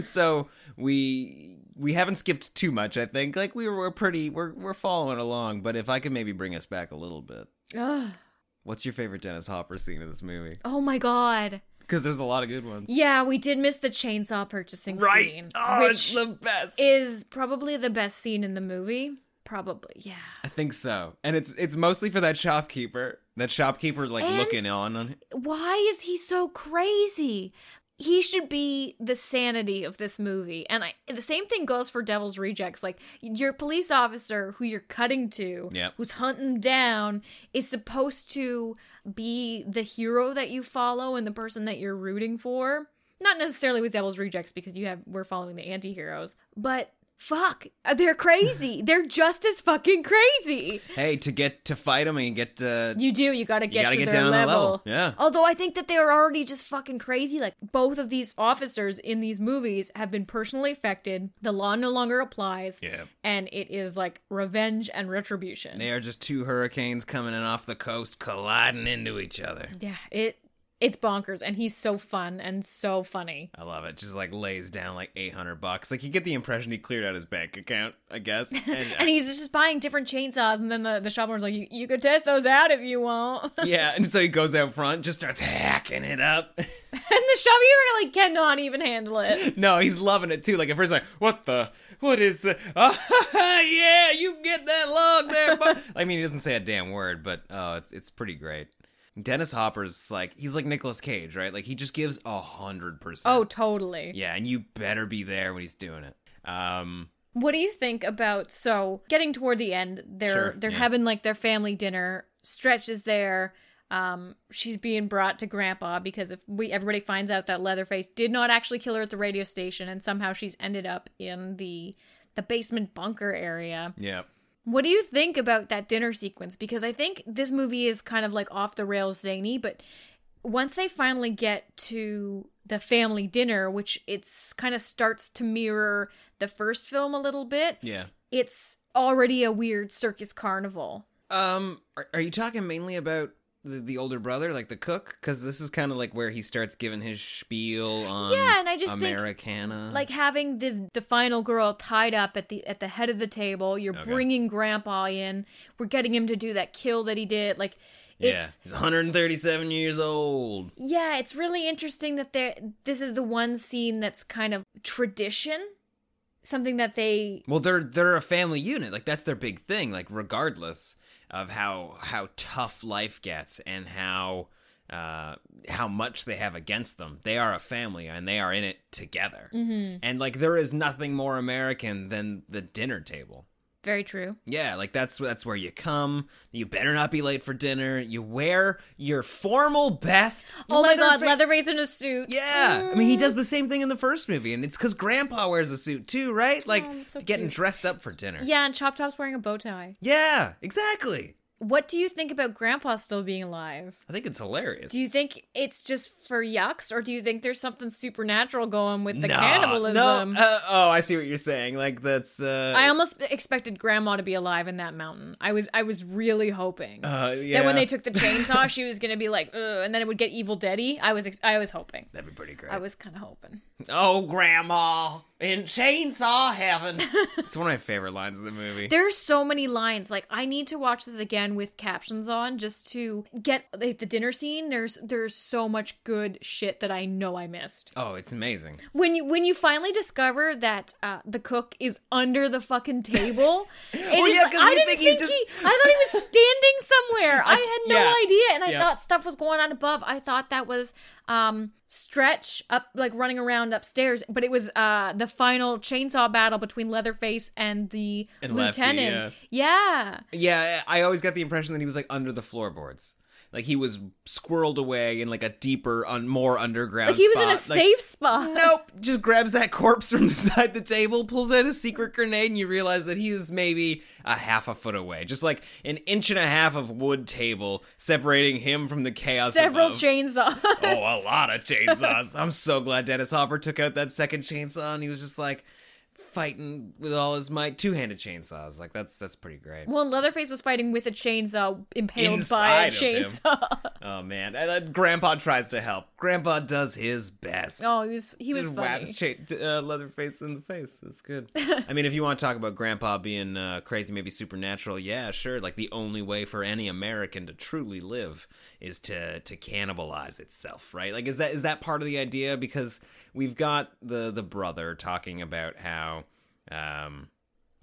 so we we haven't skipped too much. I think like we were, we're pretty we're we're following along. But if I could maybe bring us back a little bit, what's your favorite Dennis Hopper scene in this movie? oh my god. Because there's a lot of good ones. Yeah, we did miss the chainsaw purchasing scene, Oh, which it's the best. is probably the best scene in the movie. Probably, yeah. I think so. And it's it's mostly for that shopkeeper. That shopkeeper like And- looking on on Why is he so crazy? He should be the sanity of this movie. And I, the same thing goes for Devil's Rejects. Like, your police officer who you're cutting to, Yep. who's hunting down, is supposed to be the hero that you follow and the person that you're rooting for. Not necessarily with Devil's Rejects because you have we're following the anti-heroes, but fuck, they're crazy. they're just as fucking crazy. Hey, to get to fight them and get uh You do. You got to get gotta to get their down to level. level. Yeah. Although I think that they are already just fucking crazy. Like both of these officers in these movies have been personally affected. The law no longer applies. Yeah. And it is like revenge and retribution. they are just two hurricanes coming in off the coast colliding into each other. yeah. It it's bonkers, and he's so fun and so funny. I love it. Just like lays down like 800 bucks. Like you get the impression he cleared out his bank account, I guess. And, uh, And he's just buying different chainsaws, and then the, the shop owner's like, you, you could test those out if you want. yeah, and so he goes out front, just starts hacking it up. And the shopkeeper like cannot even handle it. no, he's loving it too. Like at first, like, what the? What is the? Oh, yeah, you get that log there. But I mean, he doesn't say a damn word, but oh, it's it's pretty great. Dennis Hopper's like he's like Nicolas Cage, right? Like he just gives a hundred percent. Oh, totally. yeah, and you better be there when he's doing it. Um, What do you think about so getting toward the end? They're Sure, they're yeah. having like their family dinner. Stretch is there. Um, she's being brought to Grandpa because if we everybody finds out that Leatherface did not actually kill her at the radio station, and somehow she's ended up in the the basement bunker area. yeah. What do you think about that dinner sequence? Because I think this movie is kind of like off the rails zany, but once they finally get to the family dinner, which it's kind of starts to mirror the first film a little bit, Yeah. it's already a weird circus carnival. Um, are, are you talking mainly about the, the older brother, like the cook? Because this is kind of like where he starts giving his spiel on Yeah, and I just think, Americana. Like having the the final girl tied up at the at the head of the table, you're Okay. bringing Grandpa in. We're getting him to do that kill that he did. Like yeah, it's he's 137 years old. Yeah, it's really interesting that there this is the one scene that's kind of tradition. Something that they Well, they're they're a family unit. Like that's their big thing. Like regardless of how how tough life gets and how uh how much they have against them, they are a family and they are in it together. Mm-hmm. And like there is nothing more American than the dinner table. Very true. Yeah, like that's that's where you come. You better not be late for dinner. You wear your formal best. Oh my god, Leatherfa- Leatherface in a suit. Yeah, I mean he mm. does the same thing in the first movie, and it's because Grandpa wears a suit too, right? Oh, like Oh, so getting cute. dressed up for dinner. Yeah, and Chop Top's wearing a bow tie. Yeah, exactly. What do you think about Grandpa still being alive? I think it's hilarious. Do you think it's just for yucks, or do you think there's something supernatural going with the No, cannibalism? No, uh, oh, I see what you're saying. Like that's. Uh, I almost expected Grandma to be alive in that mountain. I was, I was really hoping Uh, yeah. that when they took the chainsaw, she was gonna be like, and then it would get Evil Deady. I was, ex- I was hoping. That'd be pretty great. I was kind of hoping. Oh, Grandma in chainsaw heaven. it's one of my favorite lines in the movie. There's so many lines. Like I need to watch this again with captions on just to get like, the dinner scene. There's there's so much good shit that I know I missed. oh, it's amazing. When you when you finally discover that uh, the cook is under the fucking table, is yeah, like- I didn't think think, just- he. I thought he was standing somewhere. I no yeah. idea, and I Yeah. thought stuff was going on above. I thought that was um stretch up like running around upstairs, but it was uh the final chainsaw battle between Leatherface and the And Lefty, lieutenant. yeah. Yeah, I always got the impression that he was like under the floorboards. Like he was squirreled away in like a deeper, un- more underground. Like he was in a. Like, safe spot. Nope. Just grabs that corpse from beside the table, pulls out a secret grenade, and you realize that he is maybe a half a foot away. Just like an inch and a half of wood table separating him from the chaos. Several above. chainsaws. Oh, a lot of chainsaws. I'm so glad Dennis Hopper took out that second chainsaw and he was just like fighting with all his might. Two handed chainsaws. Like that's that's pretty great. Well, Leatherface was fighting with a chainsaw impaled by a Inside chainsaw. Oh man. And then Grandpa tries to help. Grandpa does his best. oh, he was he was Just funny. cha- uh, Leatherface in the face. That's good. I mean, if you want to talk about Grandpa being uh, crazy, maybe supernatural, yeah, sure. Like the only way for any American to truly live is to to cannibalize itself, right? Like, is that is that part of the idea? Because we've got the the brother talking about how. Um,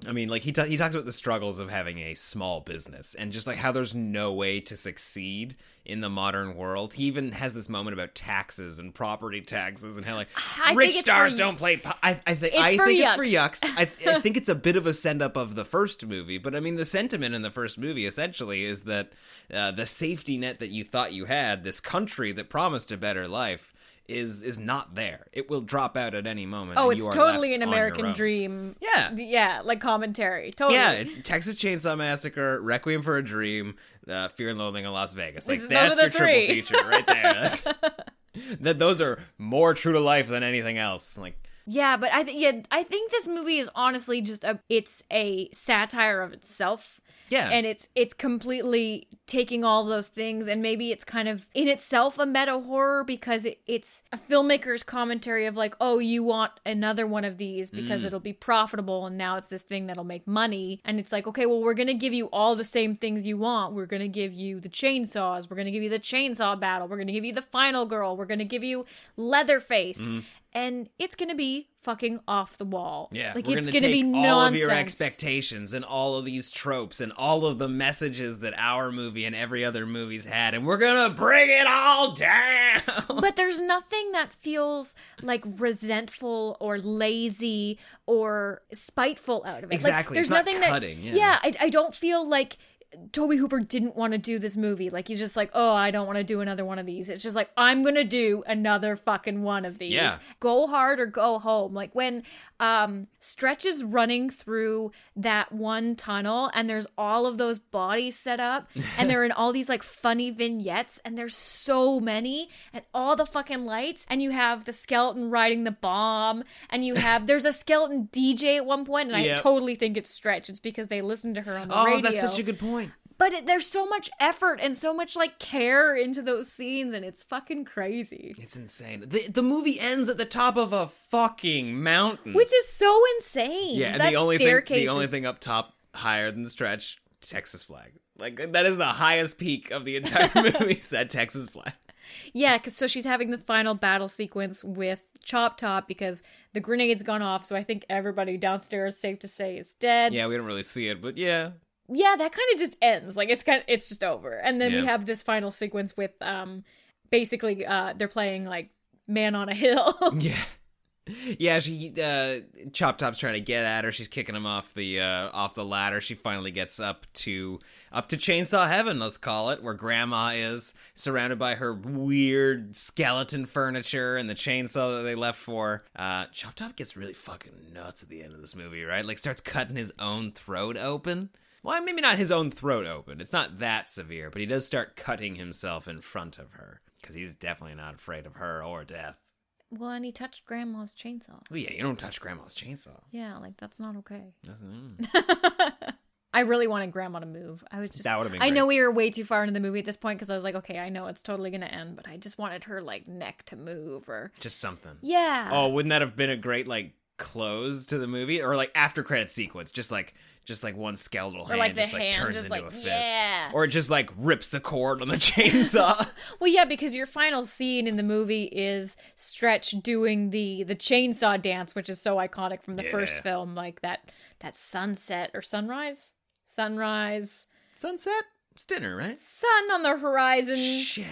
I mean, like he ta- he talks about the struggles of having a small business and just like how there's no way to succeed in the modern world. He even has this moment about taxes and property taxes and how like I rich stars don't play. Po- I, I think It's I for think it's for yucks. yucks. I, I think it's a bit of a send up of the first movie, but I mean the sentiment in the first movie essentially is that uh, the safety net that you thought you had, this country that promised a better life. Is is not there. It will drop out at any moment. Oh, it's totally an American dream. Yeah. Yeah, like commentary. Totally. Yeah, it's Texas Chainsaw Massacre, Requiem for a Dream, uh, Fear and Loathing in Las Vegas. Like Those that's your triple three. feature right there. That those are more true to life than anything else. Like Yeah, but I think yeah, I think this movie is honestly just a it's a satire of itself. Yeah. And it's it's completely taking all those things and maybe it's kind of in itself a meta horror because it, it's a filmmaker's commentary of like, oh, you want another one of these because mm. it'll be profitable and now it's this thing that'll make money. And it's like, okay, well, we're gonna give you all the same things you want. We're gonna give you the chainsaws, we're gonna give you the chainsaw battle, we're gonna give you the final girl, we're gonna give you Leatherface. Mm-hmm. And it's gonna be fucking off the wall. yeah, like we're it's gonna gonna, be all nonsense. of your expectations and all of these tropes and all of the messages that our movie and every other movie's had, and we're gonna bring it all down. but there's nothing that feels like resentful or lazy or spiteful out of it. Like, Exactly. there's It's not nothing cutting, that. yeah. I, I don't feel like Tobe Hooper didn't want to do this movie. Like he's just like, oh, I don't want to do another one of these. It's just like I'm gonna do another fucking one of these. Yeah. Go hard or go home. Like when um Stretch is running through that one tunnel and there's all of those bodies set up and they're in all these like funny vignettes and there's so many and all the fucking lights and you have the skeleton riding the bomb and you have there's a skeleton DJ at one point and I totally think it's Stretch. It's because they listened to her on the oh, radio Oh, that's such a good point. But it, there's so much effort and so much like care into those scenes and it's fucking crazy It's insane. The the movie ends at the top of a fucking mountain. which is so insane Yeah, and that the only thing the only is- thing up top higher than the stretch, Texas flag. Like that is the highest peak of the entire movie. Is that Texas flag? yeah cause, so she's having the final battle sequence with chop top because the grenade's gone off so i think everybody downstairs safe to say is dead Yeah, we don't really see it, but yeah, yeah that kind of just ends like it's kind of it's just over and then we have this final sequence with um basically uh they're playing like man on a hill yeah, yeah. She uh, Chop Top's trying to get at her. She's kicking him off the uh, off the ladder. She finally gets up to up to Chainsaw Heaven, let's call it, where Grandma is surrounded by her weird skeleton furniture and the chainsaw that they left for. Uh, Chop Top gets really fucking nuts at the end of this movie, right? Like starts cutting his own throat open. Well, maybe not his own throat open. It's not that severe, but he does start cutting himself in front of her because he's definitely not afraid of her or death. Well, and he touched Grandma's chainsaw. Oh yeah, you don't touch Grandma's chainsaw. Yeah, like that's not okay. Doesn't- I really wanted Grandma to move. I was just. That would've been I know we were way too far into the movie at this point because I was like, okay, I know it's totally gonna end, but I just wanted her like neck to move or. Just something. Yeah. Oh, wouldn't that have been a great like close to the movie or like after credit sequence? Just like just like one skeletal hand like the just like turns just, into like, a fist, yeah. or it just like rips the cord on the chainsaw. Well, yeah, because your final scene in the movie is Stretch doing the the chainsaw dance, which is so iconic from the first film, like that that sunset or sunrise, sunrise, Sunset, it's dinner, right? sun on the horizon, Shit,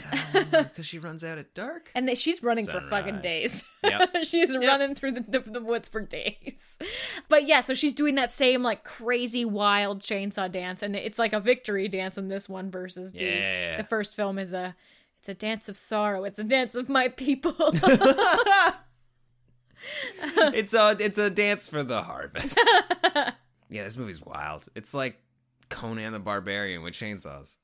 because she runs out at dark. and that she's running for fucking days. Yep. she's running through the, the the woods for days. But yeah, so she's doing that same like crazy wild chainsaw dance, and it's like a victory dance in this one versus the Yeah. the first film is a. It's a dance of sorrow. It's a dance of my people. it's a it's a dance for the harvest. yeah, this movie's wild. It's like Conan the Barbarian with chainsaws.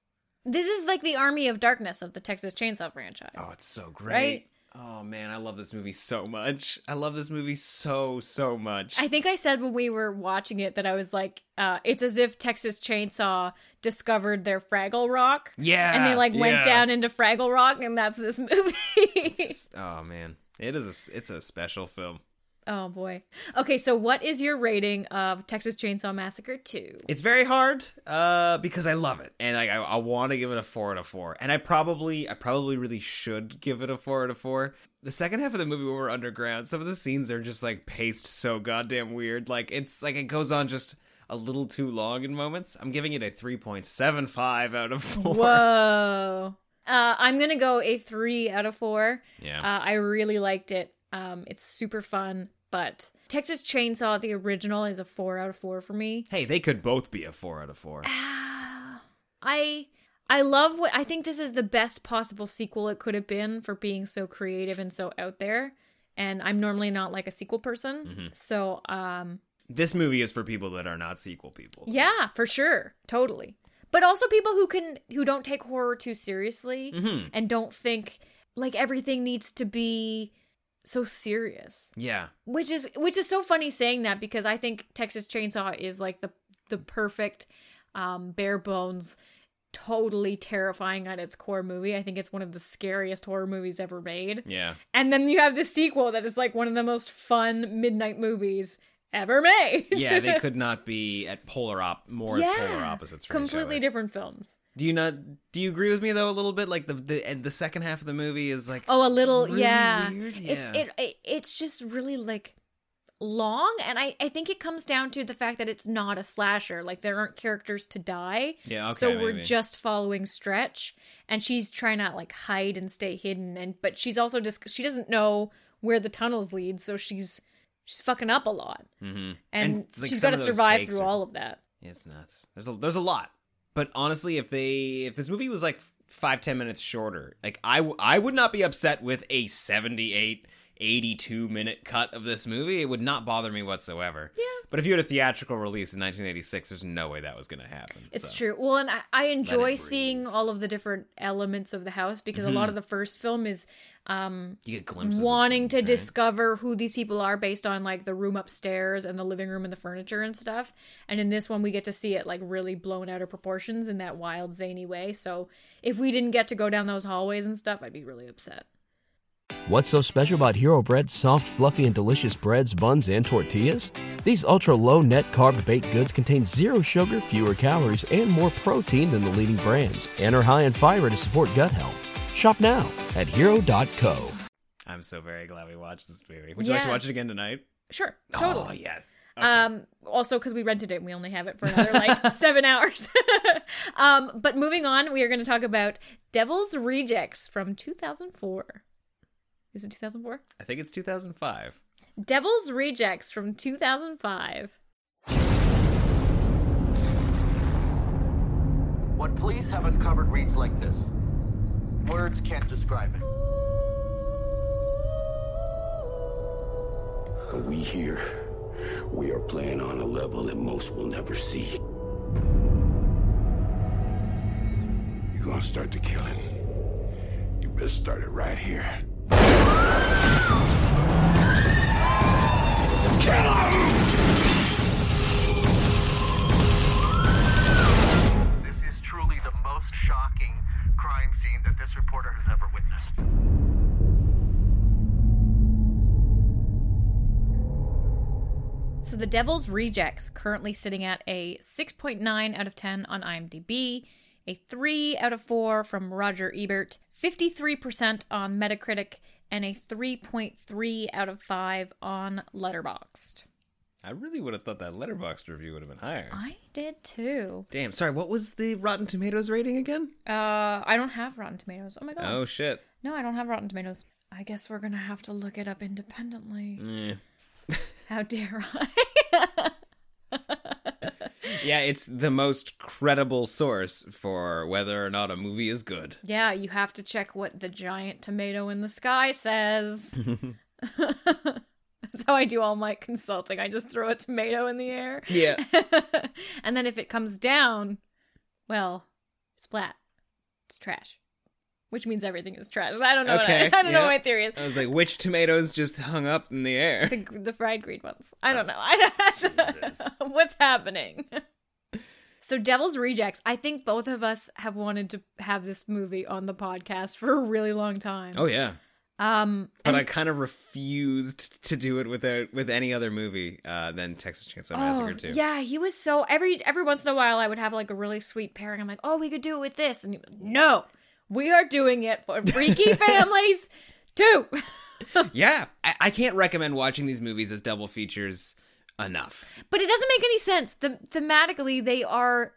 This is like the Army of Darkness of the Texas Chainsaw franchise. Oh, it's so great. Right? Oh man, I love this movie so much. I love this movie so so much. I think I said when we were watching it that I was like, uh, it's as if Texas Chainsaw discovered their Fraggle Rock. yeah, And they like went yeah. down into Fraggle Rock, and that's this movie. Oh man, it is. A, it's a special film. Oh boy. Okay, so what is your rating of Texas Chainsaw Massacre 2? It's very hard uh, because I love it, and I, I, I want to give it a four out of four. And I probably, I probably really should give it a four out of four. The second half of the movie, when we're underground, some of the scenes are just like paced so goddamn weird. Like it's like it goes on just a little too long in moments. I'm giving it a three point seven five out of four. Whoa. Uh, I'm gonna go a three out of four. Yeah. Uh, I really liked it. Um, it's super fun, but Texas Chainsaw, the original, is a four out of four for me. hey, they could both be a four out of four. I I love what I think this is the best possible sequel it could have been for being so creative and so out there. And I'm normally not like a sequel person, so um, This movie is for people that are not sequel people. yeah, for sure, totally. But also people who can who don't take horror too seriously Mhm. and don't think like everything needs to be so serious. Yeah. which is which is so funny saying that because I think Texas Chainsaw is like the the perfect um bare bones totally terrifying at its core movie. I think it's one of the scariest horror movies ever made. Yeah. And then you have the sequel that is like one of the most fun midnight movies ever made. Yeah, they could not be at polar op more yeah. polar opposites completely different films. Do you not? Do you agree with me though a little bit? Like the the and the second half of the movie is like Oh, a little, really yeah. weird? It's it, it it's just really like long and I I think it comes down to the fact that it's not a slasher. Like there aren't characters to die. Yeah, okay, So we're maybe. just following Stretch and she's trying to like hide and stay hidden and but she's also just she doesn't know where the tunnels lead, so she's she's fucking up a lot. Mhm. And, like, she's got to survive through are- all of that. It's nuts. There's a there's a lot, but honestly, if they if this movie was like five ten minutes shorter, like I I would not be upset with a 78 82 minute cut of this movie. It would not bother me whatsoever. Yeah. But if you had a theatrical release in 1986, there's no way that was going to happen. It's so. true. Well, and I, I enjoy. Mm-hmm. seeing all of the different elements of the house because a lot of the first film is um You get glimpses. wanting to right? discover who these people are based on like the room upstairs and the living room and the furniture and stuff. And in this one, we get to see it like really blown out of proportions in that wild, zany way. So if we didn't get to go down those hallways and stuff, I'd be really upset. What's so special about Hero Bread's soft, fluffy, and delicious breads, buns, and tortillas? These ultra low net carb baked goods contain zero sugar, fewer calories, and more protein than the leading brands, and are high in fiber to support gut health. Shop now at hero.co. I'm so very glad we watched this movie. Would you like to watch it again tonight? Sure, totally. Oh yes. Um, also because we rented it and we only have it for another like seven hours. um, but moving on, we are going to talk about Devil's Rejects from 2004. Is it 2004? I think it's 2005. Devil's Rejects from 2005. What police have uncovered reads like this Words can't describe it. We here, we are playing on a level that most will never see. You're gonna start the killing, you best start it right here. This is truly the most shocking crime scene that this reporter has ever witnessed. So The Devil's Rejects currently sitting at a 6.9 out of 10 on IMDb, a 3 out of 4 from Roger Ebert, 53% on Metacritic, and a 3.3 out of 5 on Letterboxd. I really would have thought that Letterboxd review would have been higher. I did too. Damn, sorry, what was the Rotten Tomatoes rating again? Uh, I don't have Rotten Tomatoes. Oh my god. Oh shit. No, I don't have Rotten Tomatoes. I guess we're gonna have to look it up independently. Eh. How dare I? Yeah, it's the most credible source for whether or not a movie is good. yeah, you have to check what the giant tomato in the sky says. That's how I do all my consulting. I just throw a tomato in the air. Yeah. and then if it comes down, well, splat. It's trash. Which means everything is trash. I don't know. Okay, What I, I don't know yeah. what my theory is. I was like, which tomatoes just hung up in the air? The, the fried green ones. I oh. don't know. I don't know. What's happening? So Devil's Rejects, I think both of us have wanted to have this movie on the podcast for a really long time. Oh yeah. Um But and- I kind of refused to do it without with any other movie uh, than Texas Chainsaw Massacre 2. Oh, Yeah, he was so every every once in a while I would have like a really sweet pairing. I'm like, oh, we could do it with this, and he, no, we are doing it for freaky families too. Yeah, I-, I can't recommend watching these movies as double features enough. But it doesn't make any sense. The- thematically, they are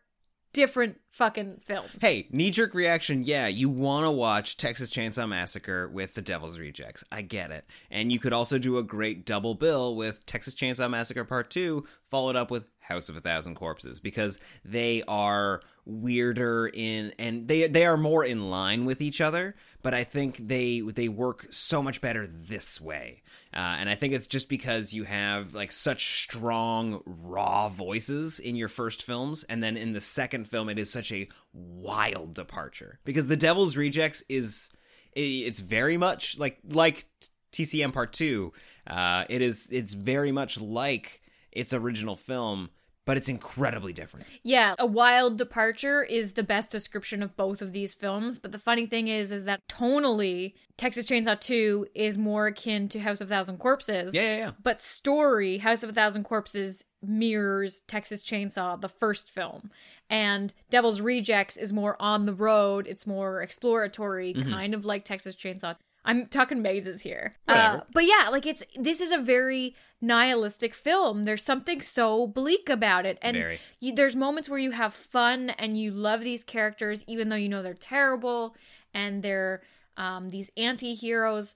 different fucking films. Hey, knee jerk reaction. Yeah, you want to watch Texas Chainsaw Massacre with The Devil's Rejects. I get it. And you could also do a great double bill with Texas Chainsaw Massacre Part 2, followed up with House of a Thousand Corpses, because they are weirder in and they they are more in line with each other but i think they they work so much better this way. Uh, and i think it's just because you have like such strong raw voices in your first films and then in the second film it is such a wild departure because the devil's rejects is it's very much like like tcm part 2 uh, it is it's very much like its original film but it's incredibly different Yeah, a wild departure is the best description of both of these films. But the funny thing is, is that tonally, Texas Chainsaw 2 is more akin to House of a Thousand Corpses. Yeah, yeah, yeah. But story, House of a Thousand Corpses mirrors Texas Chainsaw, the first film. And Devil's Rejects is more on the road. It's more exploratory, Mm-hmm. kind of like Texas Chainsaw. I'm talking mazes here. Uh, but yeah, like it's this is a very nihilistic film. There's something so bleak about it. And you, there's moments where you have fun and you love these characters even though you know they're terrible and they're um, these anti-heroes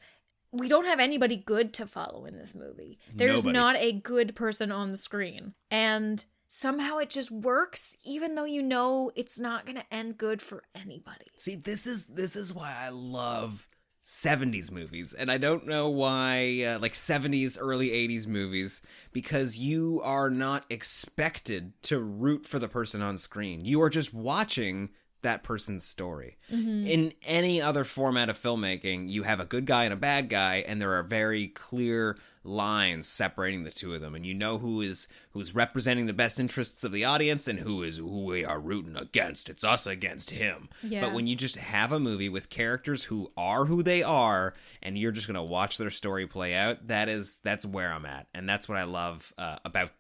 we don't have anybody good to follow in this movie there's Nobody. not a good person on the screen and somehow it just works even though you know it's not going to end good for anybody See, this is this is why I love 70s movies and I don't know why uh, like 70s early 80s movies because you are not expected to root for the person on screen. You are just watching that person's story. In any other format of filmmaking, you have a good guy and a bad guy and there are very clear lines separating the two of them and you know who is who's representing the best interests of the audience and who is who we are rooting against. It's us against him. Yeah. But when you just have a movie with characters who are who they are and you're just going to watch their story play out, that is that's where I'm at. And that's what I love uh, about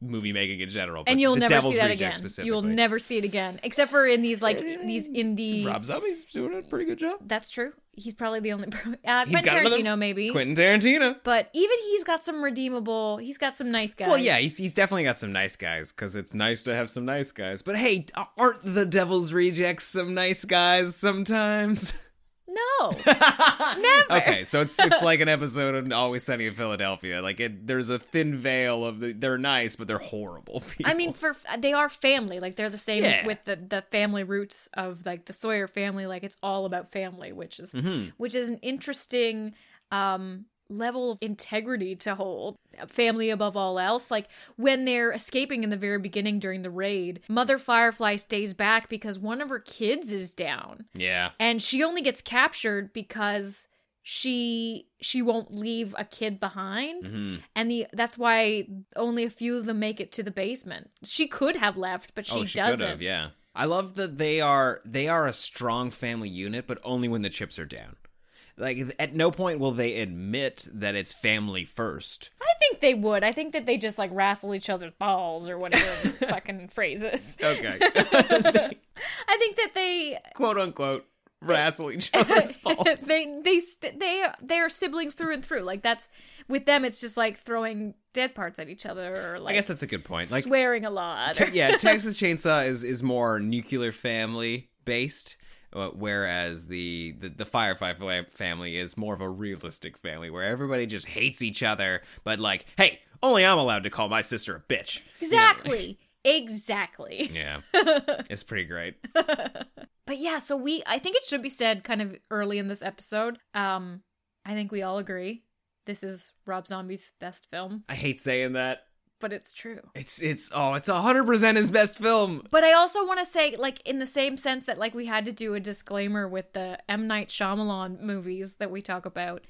movie making in general. but and you'll The never Devil's see that again You will never see it again except for in these like these indie Rob Zombie's doing a pretty good job. that's true he's probably the only uh, Quentin got another- Tarantino maybe Quentin Tarantino. but even he's got some redeemable he's got some nice guys Well, yeah, he's, he's definitely got some nice guys because it's nice to have some nice guys. But hey, aren't the Devil's Rejects some nice guys sometimes? no never Okay, so it's it's like an episode of Always Sunny in Philadelphia. Like it, there's a thin veil of the, they're nice, but they're horrible people. I mean, for they are family. Like they're the same Yeah. with the the family roots of like the Sawyer family. Like it's all about family, which is Mm-hmm. which is an interesting um level of integrity to hold family above all else like when they're escaping in the very beginning during the raid mother firefly stays back because one of her kids is down Yeah. and she only gets captured because she she won't leave a kid behind Mm-hmm. and the that's why only a few of them make it to the basement she could have left but she, oh, she doesn't could have. Yeah. I love that they are they are a strong family unit, but only when the chips are down. Like at no point will they admit that it's family first. i think they would i think that they just like wrestle each other's balls or whatever fucking phrases. Okay. i think that they Quote unquote wrestle each other's balls. they they st- they they are siblings through and through like that's with them it's just like throwing dead parts at each other or like I guess that's a good point. Like swearing a lot Te- yeah, Texas Chainsaw is is more nuclear family based, uh, whereas the, the the Firefly family is more of a realistic family where everybody just hates each other. But like, hey, only I'm allowed to call my sister a bitch. exactly exactly Yeah, it's pretty great. But yeah, so we I think it should be said kind of early in this episode. Um I think we all agree this is Rob Zombie's best film, I hate saying that. But it's true. It's it's oh, it's hundred percent his best film. But I also want to say like in the same sense that like we had to do a disclaimer with the M Night Shyamalan movies that we talk about.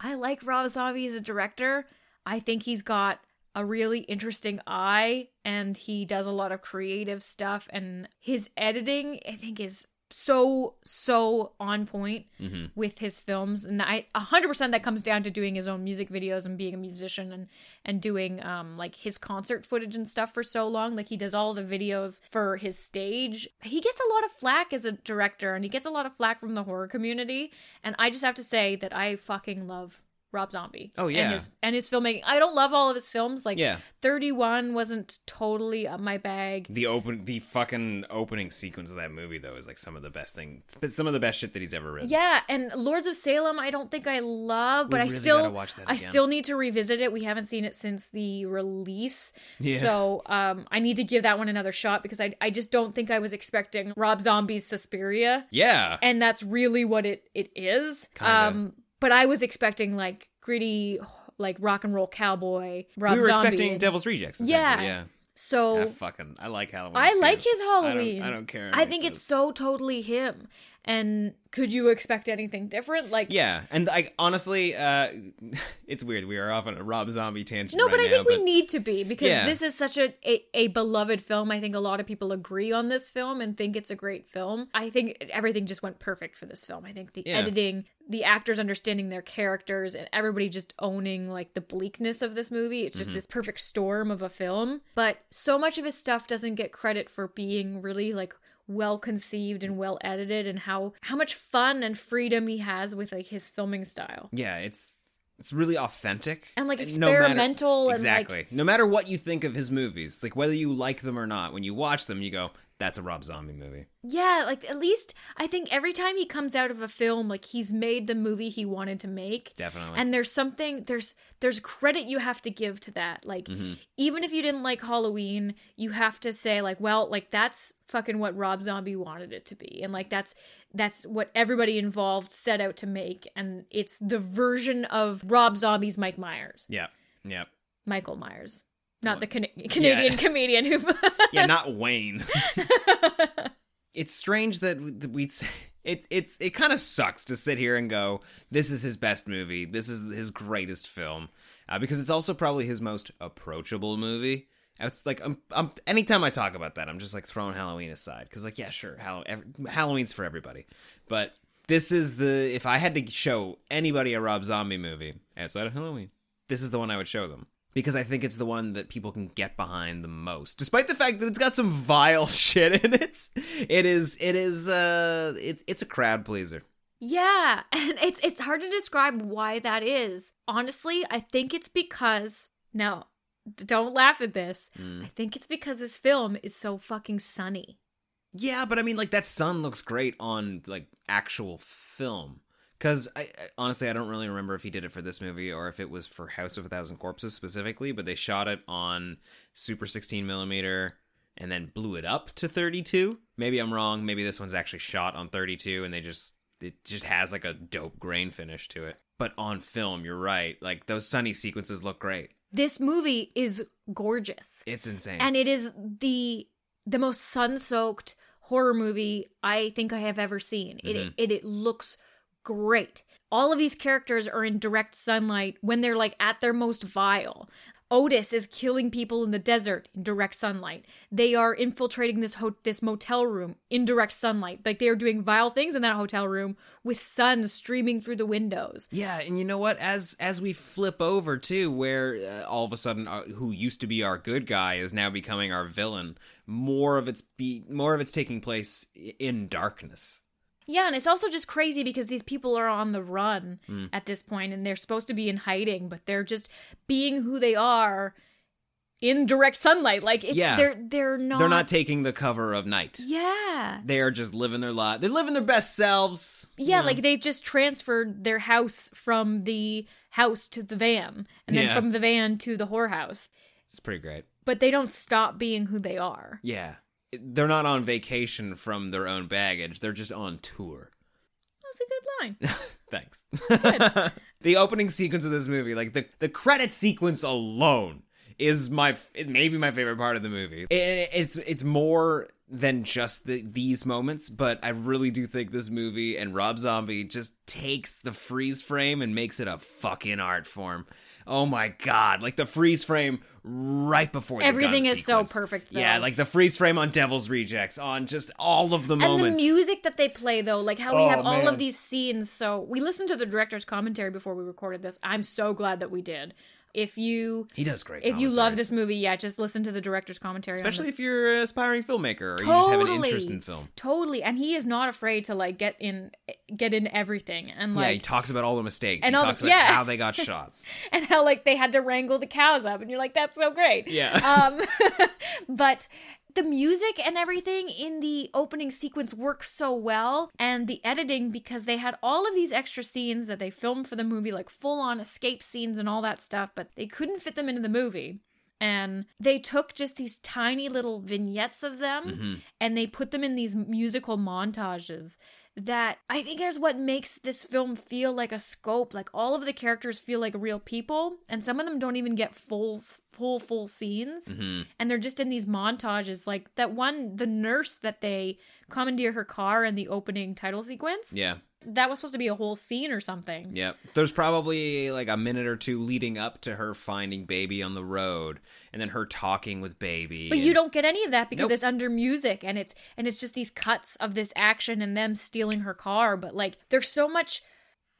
I like Rob Zombie as a director. I think he's got a really interesting eye and he does a lot of creative stuff and his editing I think is so so on point with his films. And I 100% that comes down to doing his own music videos and being a musician and and doing um like his concert footage and stuff for so long. Like he does all the videos for his stage. He gets a lot of flack as a director and he gets a lot of flack from the horror community. And I just have to say that I fucking love Rob Zombie. Oh, yeah. and his, and his filmmaking. I don't love all of his films. Like, Yeah. Thirty One wasn't totally up my bag. The open the fucking opening sequence of that movie though is like some of the best thing, some of the best shit that he's ever written. Yeah, and Lords of Salem, I don't think I love, but We I still, watch that I still need to revisit it. We haven't seen it since the release, Yeah. so um, I need to give that one another shot because I, I just don't think I was expecting Rob Zombie's Suspiria, Yeah. and that's really what it it is. Kinda. Um, but I was expecting like gritty, like rock and roll cowboy. Rob we were Zombie. expecting Devil's Rejects. Yeah. Yeah. So I fucking I like Halloween. I too. like his I don't- Halloween. I don't, care. I think it's so totally him. And could you expect anything different? Like, Yeah, and like honestly, uh, it's weird. We are off on a Rob Zombie tangent. No, right but I now, think we need to be because Yeah. this is such a, a a beloved film. I think a lot of people agree on this film and think it's a great film. I think everything just went perfect for this film. I think the Yeah. editing, the actors understanding their characters, and everybody just owning like the bleakness of this movie. It's Mm-hmm. just this perfect storm of a film. But so much of his stuff doesn't get credit for being really like well conceived and well edited and how how much fun and freedom he has with like his filming style. Yeah, it's it's really authentic And, like, no matter- experimental and, like- exactly. no matter what you think of his movies, like whether you like them or not, when you watch them, you go, "That's a Rob Zombie movie." Yeah, like at least I think every time he comes out of a film, like he's made the movie he wanted to make. Definitely. And there's something there's there's credit you have to give to that. Like Mm-hmm. even if you didn't like Halloween, you have to say like, well, like that's fucking what Rob Zombie wanted it to be. And like that's that's what everybody involved set out to make and it's the version of Rob Zombie's Mike Myers. Yeah, yeah, Michael Myers. Not the Can- Canadian comedian who yeah. Not Wayne. it's strange that we say it. It's it kind of sucks to sit here and go, "This is his best movie. This is his greatest film," uh, because it's also probably his most approachable movie. It's like I'm, I'm. Anytime I talk about that, I'm just like throwing Halloween aside because, like, yeah, sure, Hall- ev- Halloween's for everybody, but this is the. If I had to show anybody a Rob Zombie movie outside of Halloween, this is the one I would show them because I think it's the one that people can get behind the most, despite the fact that it's got some vile shit in it. It is. It is. Uh. It, it's a crowd pleaser. Yeah, and it's it's hard to describe why that is. Honestly, I think it's because now don't laugh at this. I think it's because this film is so fucking sunny. Yeah, but I mean, like that sun looks great on like actual film. Because I, honestly, I don't really remember if he did it for this movie or if it was for House of a Thousand Corpses specifically. But they shot it on Super 16 millimeter and then blew it up to 32. Maybe I'm wrong. Maybe this one's actually shot on 32 and they just it just has like a dope grain finish to it. but on film, you're right. Like those sunny sequences look great. This movie is gorgeous. It's insane. and it is the the most sun-soaked horror movie I think I have ever seen. It, mm-hmm. it it looks great. All of these characters are in direct sunlight when they're like at their most vile. Otis is killing people in the desert in direct sunlight. They are infiltrating this ho- this motel room in direct sunlight. Like they are doing vile things in that hotel room with sun streaming through the windows. Yeah, and you know what? As as we flip over too, where uh, all of a sudden, uh, who used to be our good guy is now becoming our villain. More of it's be more of it's taking place in darkness. Yeah, and it's also just crazy because these people are on the run hmm. at this point and they're supposed to be in hiding, but they're just being who they are in direct sunlight. Like it's Yeah. they're they're not They're not taking the cover of night. Yeah. They are just living their life. They're living their best selves. Yeah, like they've just transferred their house from the house to the van and then Yeah. from the van to the whorehouse. It's pretty great. But they don't stop being who they are. Yeah, they're not on vacation from their own baggage. They're just on tour. That's a good line. Thanks. the opening sequence of this movie, like the the credit sequence alone, is my f- it may be my favorite part of the movie. It, it's it's more than just the, these moments, but I really do think this movie and Rob Zombie just takes the freeze frame and makes it a fucking art form. Oh my god! Like the freeze frame right before the Everything is so perfect, though. Yeah, like the freeze frame on Devil's Rejects, on just all of the moments. And the music that they play, though, like how we Oh, have all man. of these scenes. So we listened to the director's commentary before we recorded this. I'm so glad that we did. If you he does great. if you love this movie, yeah, just listen to the director's commentary. on especially the- if you're an aspiring filmmaker or you just have an interest in film. Totally, and he is not afraid to like get in, get in everything, and like yeah, he talks about all the mistakes. And he all the- talks about yeah. how they got shots. and how like they had to wrangle the cows up and you're like that's so great Yeah. um but the music and everything in the opening sequence works so well and the editing because they had all of these extra scenes that they filmed for the movie like full on escape scenes and all that stuff but they couldn't fit them into the movie. And they took just these tiny little vignettes of them mm-hmm. and they put them in these musical montages that I think is what makes this film feel like a scope. Like all of the characters feel like real people, and some of them don't even get full, full, full scenes, mm-hmm. and they're just in these montages. Like that one, the nurse that they commandeer her car in the opening title sequence. yeah. That was supposed to be a whole scene or something. Yeah. There's probably like a minute or two leading up to her finding baby on the road and then her talking with baby. But and- you don't get any of that because Nope. it's under music and it's and it's just these cuts of this action and them stealing her car. But like there's so much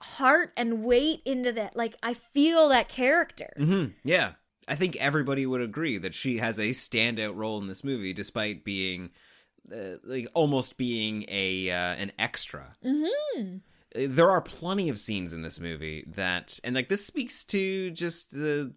heart and weight into that. Like I feel that character. Mhm, Yeah. I think everybody would agree that she has a standout role in this movie despite being uh, like almost being a uh, an extra. Mm-hmm. Uh, There are plenty of scenes in this movie that and like this speaks to just the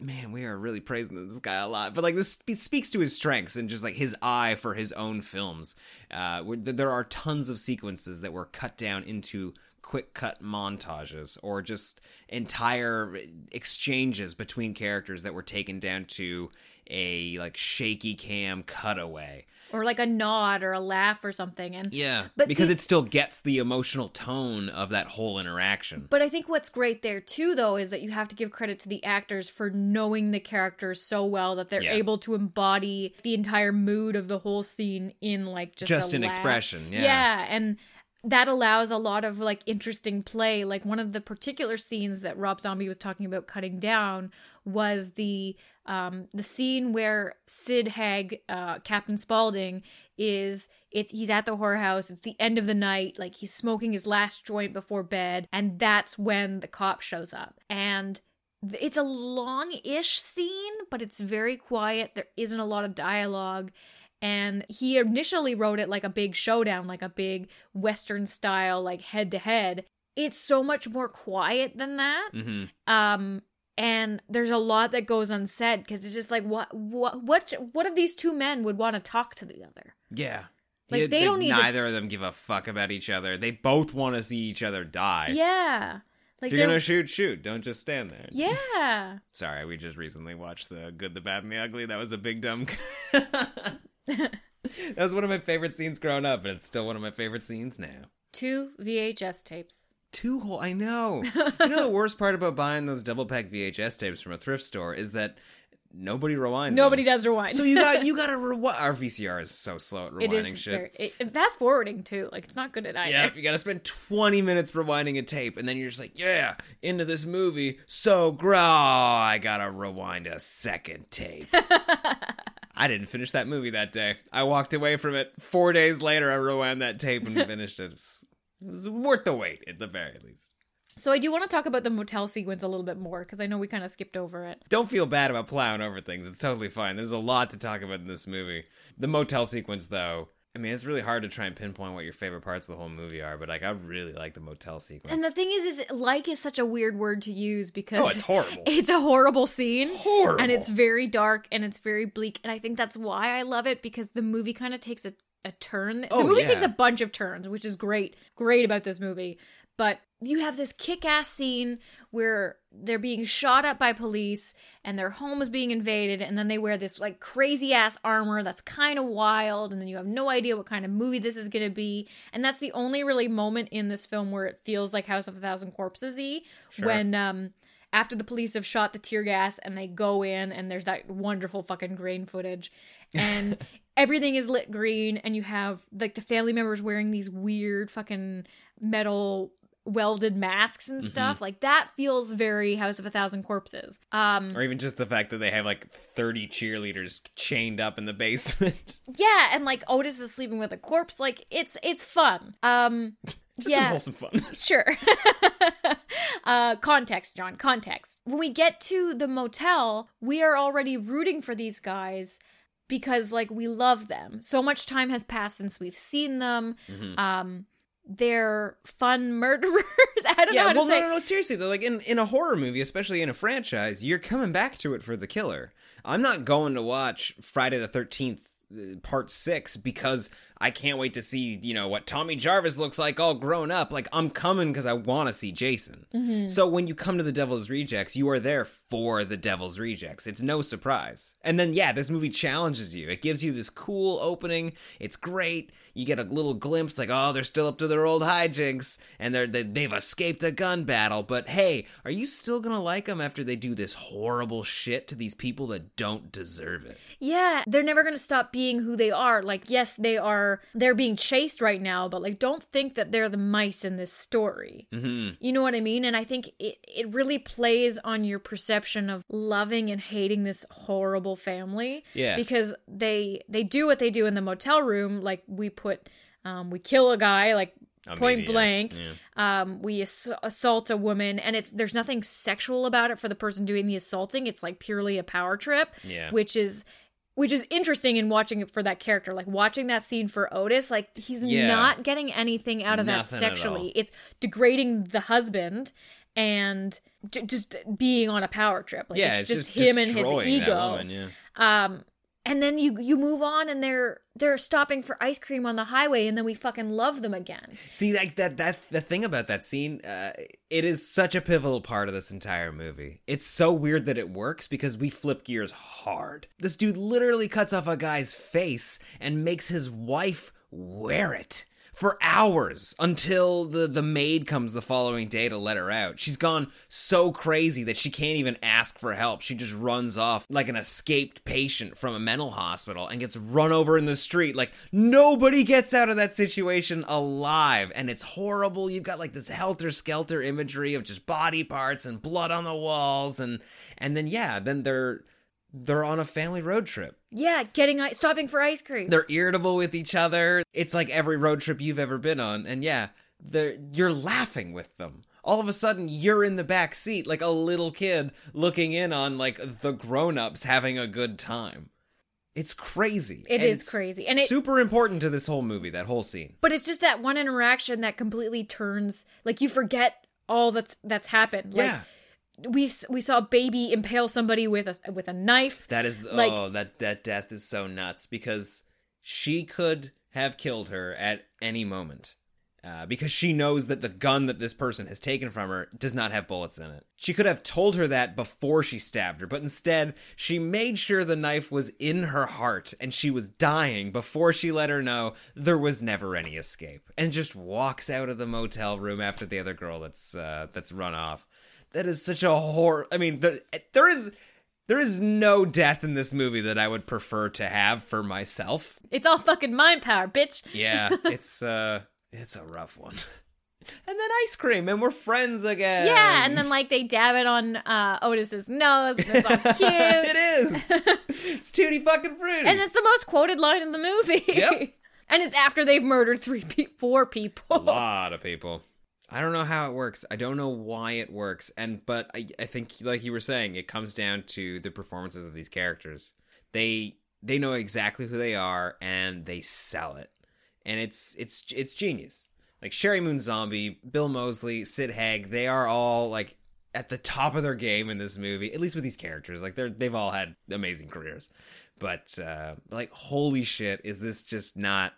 man, we are really praising this guy a lot, but like this speaks to his strengths and just like his eye for his own films. Uh, there are tons of sequences that were cut down into quick cut montages or just entire exchanges between characters that were taken down to a like shaky cam cutaway. Or like a nod or a laugh or something. And Yeah, But because see- it still gets the emotional tone of that whole interaction. But I think what's great there too, though, is that you have to give credit to the actors for knowing the characters so well that they're Yeah. able to embody the entire mood of the whole scene in like just Just a an laugh. expression, yeah. yeah, and that allows a lot of like interesting play. Like one of the particular scenes that Rob Zombie was talking about cutting down was the um the scene where Sid Haig, uh, Captain Spaulding, is it's he's at the whorehouse. It's the end of the night. Like he's smoking his last joint before bed, and that's when the cop shows up. And it's a long-ish scene, but it's very quiet. There isn't a lot of dialogue. And he initially wrote it like a big showdown, like a big Western style, like head to head. It's so much more quiet than that. hmm Um, and there's a lot that goes unsaid because it's just like what what what what of these two men would want to talk to the other? Yeah. Like, Yeah, they don't need to- Neither of them give a fuck about each other. They both want to see each other die. Yeah, like if you're they're- gonna shoot, shoot. Don't just stand there. yeah. Sorry, we just recently watched the Good, the Bad, and the Ugly. That was a big dumb. that was one of my favorite scenes growing up, and it's still one of my favorite scenes now. Two VHS tapes. Two whole. I know. you know the worst part about buying those double pack VHS tapes from a thrift store is that nobody rewinds. Nobody them. does rewind. So you got you got to rewind. Our VCR is so slow at rewinding it is shit. very it, fast forwarding too. Like it's not good at either. Yeah, you gotta spend 20 minutes rewinding a tape, and then you're just like, yeah, into this movie, so grow. I gotta rewind a second tape. I didn't finish that movie that day. I walked away from it. Four days later, I rewound that tape and finished it. It was, it was worth the wait, at the very least. So I do want to talk about the motel sequence a little bit more because I know we kind of skipped over it. Don't feel bad about plowing over things. It's totally fine. There's a lot to talk about in this movie. The motel sequence, though, I mean, it's really hard to try and pinpoint what your favorite parts of the whole movie are, but like, I really like the motel sequence. And the thing is, is like is such a weird word to use because Oh, it's horrible. It's a horrible scene. Horrible. And it's very dark and it's very bleak. And I think that's why I love it because the movie kind of takes a, a turn. The Oh, movie yeah. takes a bunch of turns, which is great. Great about this movie. But you have this kick ass scene where they're being shot up by police and their home is being invaded. And then they wear this like crazy ass armor that's kind of wild. And then you have no idea what kind of movie this is going to be. And that's the only really moment in this film where it feels like House of a Thousand Corpses y when, um, after the police have shot the tear gas and they go in and there's that wonderful fucking grain footage and everything is lit green and you have like the family members wearing these weird fucking metal welded masks and stuff like that feels very house of a thousand corpses um Or even just the fact that they have like 30 cheerleaders chained up in the basement. yeah and like otis is sleeping with a corpse like it's it's fun um just yeah some wholesome fun. Sure. uh, context, John, context. When we get to the motel, we are already rooting for these guys because, like, we love them. So much time has passed since we've seen them. Mm-hmm. Um, they're fun murderers. I don't know yeah, how to well, say. no, no, no, seriously though, like in, in a horror movie, especially in a franchise, you're coming back to it for the killer. I'm not going to watch Friday the 13th uh, part 6 because I can't wait to see, you know, what Tommy Jarvis looks like all grown up. Like I'm coming cuz I want to see Jason. Mm-hmm. So when you come to the Devil's Rejects, you are there for the Devil's Rejects. It's no surprise. And then yeah, this movie challenges you. It gives you this cool opening. It's great. You get a little glimpse like, "Oh, they're still up to their old hijinks and they're they, they've escaped a gun battle." But hey, are you still going to like them after they do this horrible shit to these people that don't deserve it? Yeah, they're never going to stop being who they are. Like, yes, they are, they're being chased right now, but like, don't think that they're the mice in this story. Mhm. You know what I mean? And I think it, it really plays on your perception of loving and hating this horrible family. Yeah. Because they, they do what they do in the motel room. Like, we put, um, we kill a guy, like, I mean, point yeah, blank. yeah. Um, we ass- assault a woman, and it's there's nothing sexual about it for the person doing the assaulting. It's like purely a power trip, Yeah. which is which is interesting in watching it for that character. Like watching that scene for Otis, like he's Yeah. not getting anything out of that Nothing at sexually. It's degrading the husband and j- just being on a power trip. Like yeah, it's, just, him and his that ego. woman, yeah. Um, and then you you move on, and they're they're stopping for ice cream on the highway, and then we fucking love them again. See, like that that the thing about that scene, uh, it is such a pivotal part of this entire movie. It's so weird that it works because we flip gears hard. This dude literally cuts off a guy's face and makes his wife wear it for hours until the the maid comes the following day to let her out. She's gone so crazy that she can't even ask for help. She just runs off like an escaped patient from a mental hospital and gets run over in the street. Like nobody gets out of that situation alive and it's horrible. You've got like this helter skelter imagery of just body parts and blood on the walls and and then yeah, then they're they're on a family road trip. Yeah, getting i- stopping for ice cream. They're irritable with each other. It's like every road trip you've ever been on. And yeah, they're you're laughing with them. All of a sudden you're in the back seat like a little kid looking in on like the grown-ups having a good time. It's crazy. It And is it's crazy. And it- super important to this whole movie, that whole scene. but it's just that one interaction that completely turns like you forget all that's that's happened. Like, yeah. We we saw a baby impale somebody with a with a knife. That is Like- oh that that death is so nuts because she could have killed her at any moment. Uh, because she knows that the gun that this person has taken from her does not have bullets in it. She could have told her that before she stabbed her, but instead, she made sure the knife was in her heart and she was dying before she let her know there was never any escape, and just walks out of the motel room after the other girl that's uh, that's run off. That is such a horror. I mean, the, there is there is no death in this movie that I would prefer to have for myself. It's all fucking mind power, bitch. Yeah, it's uh it's a rough one. And then ice cream, and we're friends again. Yeah, and then like they dab it on uh, Otis's nose, and it's all cute. it is. It's tutti fucking fruity. and it's the most quoted line in the movie. Yep. and it's after they've murdered three, pe- four people. a lot of people. I don't know how it works. I don't know why it works. And but I, I think like you were saying, it comes down to the performances of these characters. They they know exactly who they are and they sell it. And it's it's it's genius. Like Sheri Moon Zombie, Bill Moseley, Sid Haig, they are all like at the top of their game in this movie, at least with these characters. Like they're they've all had amazing careers. But uh like holy shit, is this just not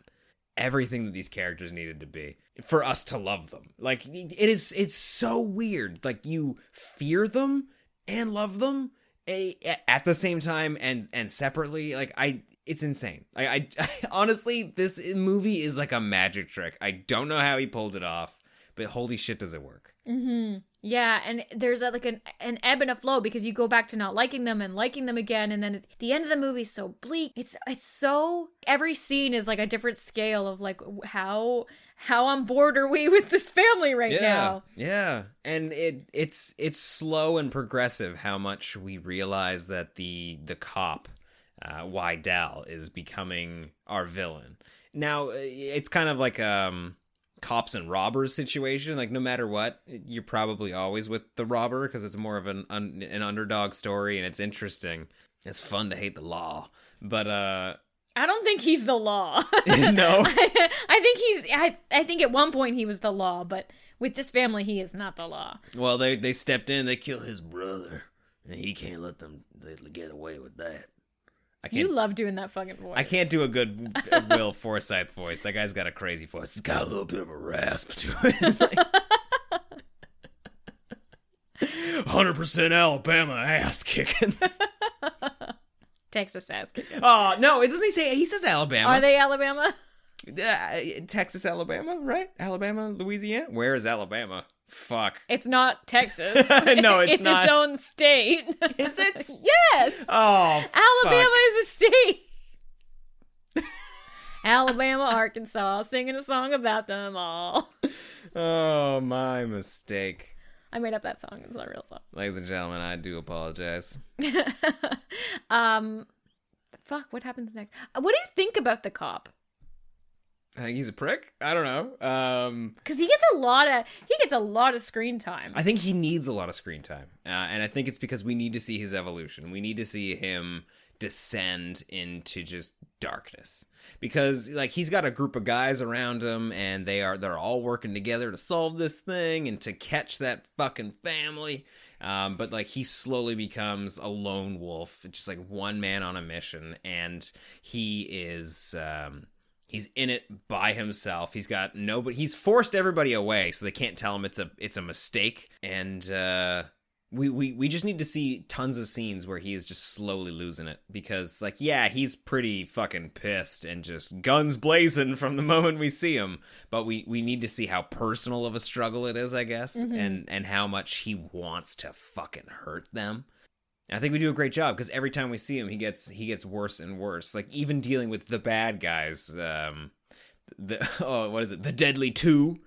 everything that these characters needed to be for us to love them. Like it is it's so weird. Like you fear them and love them a, at the same time and and separately. Like I it's insane. I, I, I honestly this movie is like a magic trick. I don't know how he pulled it off, but holy shit does it work. Mm-hmm. Yeah, and there's a, like an an ebb and a flow because you go back to not liking them and liking them again, and then at the end of the movie is so bleak. It's it's so every scene is like a different scale of like how how on board are we with this family right yeah, now? Yeah. And it it's it's slow and progressive how much we realize that the the cop uh Wydell is becoming our villain. Now it's kind of like um cops and robbers situation like no matter what you're probably always with the robber because it's more of an un- an underdog story and it's interesting it's fun to hate the law but uh I don't think he's the law. no I think he's I, I think at one point he was the law, but with this family he is not the law. Well, they they stepped in. They kill his brother, and he can't let them they get away with that. I can't. You love doing that fucking voice. I can't do a good Will Forsythe voice. That guy's got a crazy voice. It's got a little bit of a rasp to it. Hundred percent Alabama ass kicking. Texas ass kicking. oh no! It doesn't he say? He says Alabama. Are they Alabama? Uh, Texas, Alabama, right? Alabama, Louisiana. Where is Alabama? Fuck. It's not Texas. No, it's it's not. its own state. Is it? yes. Oh, Alabama fuck. is a state. Alabama, Arkansas, singing a song about them all. Oh, my mistake. I made up that song. It's not a real song. Ladies and gentlemen, I do apologize. um, fuck. What happens next? Uh, What do you think about the cop? I think he's a prick. I don't know. Um, Because he gets a lot of he gets a lot of screen time. I think he needs a lot of screen time, uh, and I think it's because we need to see his evolution. We need to see him descend into just darkness because like he's got a group of guys around him and they are they're all working together to solve this thing and to catch that fucking family um, but like he slowly becomes a lone wolf just like one man on a mission and he is um, he's in it by himself. He's got nobody he's forced everybody away so they can't tell him it's a it's a mistake. And uh we, we we just need to see tons of scenes where he is just slowly losing it because like yeah he's pretty fucking pissed and just guns blazing from the moment we see him. But we we need to see how personal of a struggle it is i guess and and how much he wants to fucking hurt them I think we do a great job because every time we see him, he gets he gets worse and worse. Like even dealing with the bad guys, um, the oh what is it, the Deadly Two,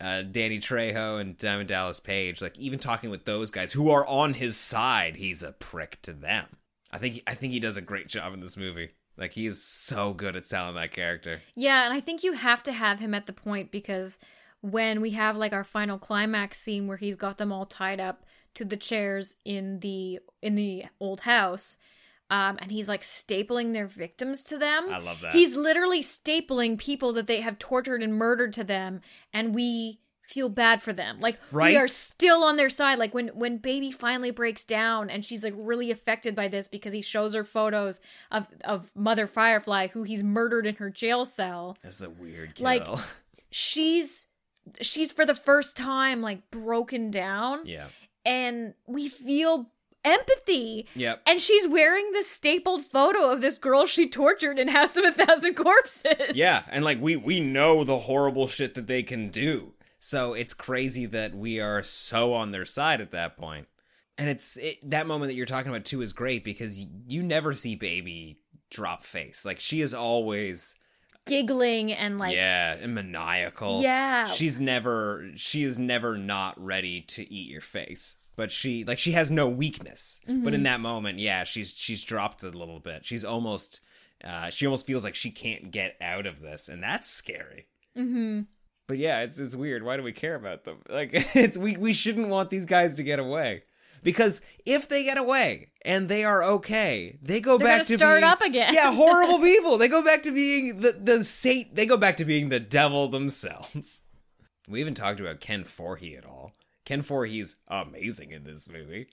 uh, Danny Trejo and Diamond Dallas Page. Like even talking with those guys who are on his side, he's a prick to them. I think I think he does a great job in this movie. Like he is so good at selling that character. Yeah, and I think you have to have him at the point because when we have like our final climax scene where he's got them all tied up to the chairs in the in the old house um and he's like stapling their victims to them. I love that. He's literally stapling people that they have tortured and murdered to them and we feel bad for them. Like Right? we are still on their side. Like when when baby finally breaks down and she's like really affected by this because he shows her photos of of Mother Firefly who he's murdered in her jail cell. That's a weird kill. Like- She's she's for the first time like broken down Yeah. And we feel empathy. Yep. And she's wearing this stapled photo of this girl she tortured in House of a Thousand Corpses. Yeah, and like we we know the horrible shit that they can do. So it's crazy that we are so on their side at that point. And it's it, that moment that you're talking about too is great because you, you never see baby drop face. Like she is always Giggling and like yeah, and maniacal. Yeah. She's never she is never not ready to eat your face. But she like she has no weakness. But Mm-hmm. in that moment, yeah, she's she's dropped a little bit. She's almost uh she almost feels like she can't get out of this and that's scary. mm-hmm But yeah, it's it's weird. Why do we care about them? Like it's we we shouldn't want these guys to get away. Because if they get away and they are okay, they go They're back gonna start being, up again. Yeah, horrible people. They go back to being the the sate. They go back to being the devil themselves. We even talked about Ken Foree at all. Ken Foree's amazing in this movie.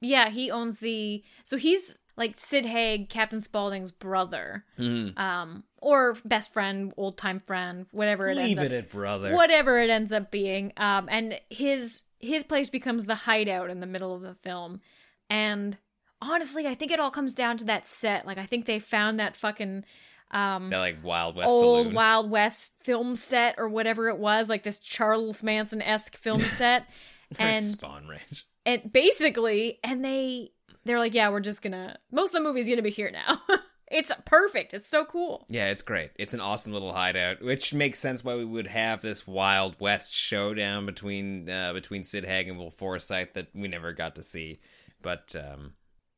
Yeah, he owns the so he's like Sid Haig, Captain Spaulding's brother. Mm. Um or best friend, old time friend, whatever it Leave ends it up at brother. whatever it ends up being. Um, and his his place becomes the hideout in the middle of the film. And honestly, I think it all comes down to that set. Like I think they found that fucking um That like Wild West old saloon. Wild West film set or whatever it was, like this Charles Manson esque film set. And Spahn Ranch. and basically and they they're like, Yeah, we're just gonna most of the movie's gonna be here now. it's perfect. It's so cool. Yeah, it's great. It's an awesome little hideout, which makes sense why we would have this Wild West showdown between uh, between Sid Haig and Will Forsythe that we never got to see. But um,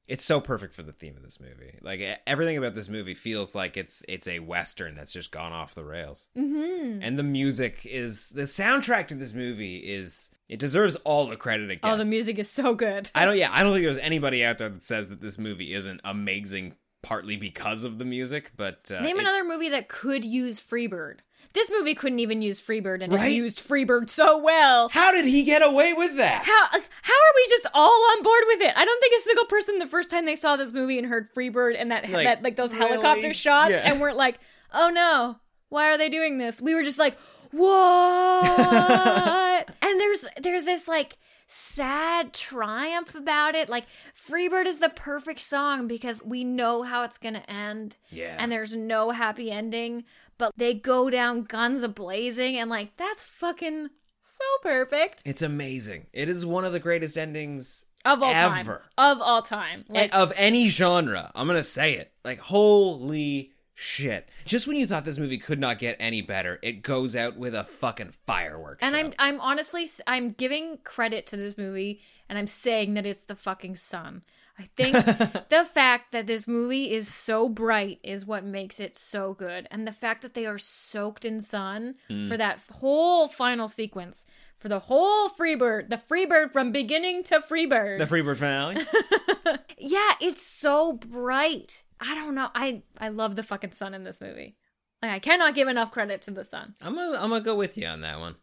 it's so perfect for the theme of this movie. Like everything about this movie feels like it's it's a western that's just gone off the rails. Mm-hmm. And the music is the soundtrack to this movie is it deserves all the credit it gets. Oh, the music is so good. I don't. Yeah, I don't think there's anybody out there that says that this movie isn't amazing, partly because of the music. But uh, Name it- another movie that could use Freebird. This movie couldn't even use Freebird, and Right? it used Freebird so well. How did he get away with that? How how are we just all on board with it? I don't think a single person the first time they saw this movie and heard Freebird and that Like, that like those really? helicopter shots Yeah. and weren't like, oh no, why are they doing this? We were just like, what? and there's there's this like sad triumph about it. Like Freebird is the perfect song because we know how it's gonna end. Yeah. And there's no happy ending, but they go down guns a blazing and like that's fucking so perfect. It's amazing. It is one of the greatest endings Of all time. Of all time. Like, of any genre. I'm gonna say it. Like holy shit! Just when you thought this movie could not get any better, it goes out with a fucking firework. and show. I'm I'm honestly I'm giving credit to this movie and I'm saying that it's the fucking sun. I think the fact that this movie is so bright is what makes it so good. And the fact that they are soaked in sun Hmm. for that whole final sequence, for the whole Freebird, the Freebird from beginning to Freebird. the Freebird finale. yeah, it's so bright. I don't know. I I love the fucking sun in this movie. Like, I cannot give enough credit to the sun. I'm gonna I'm gonna go with you on that one.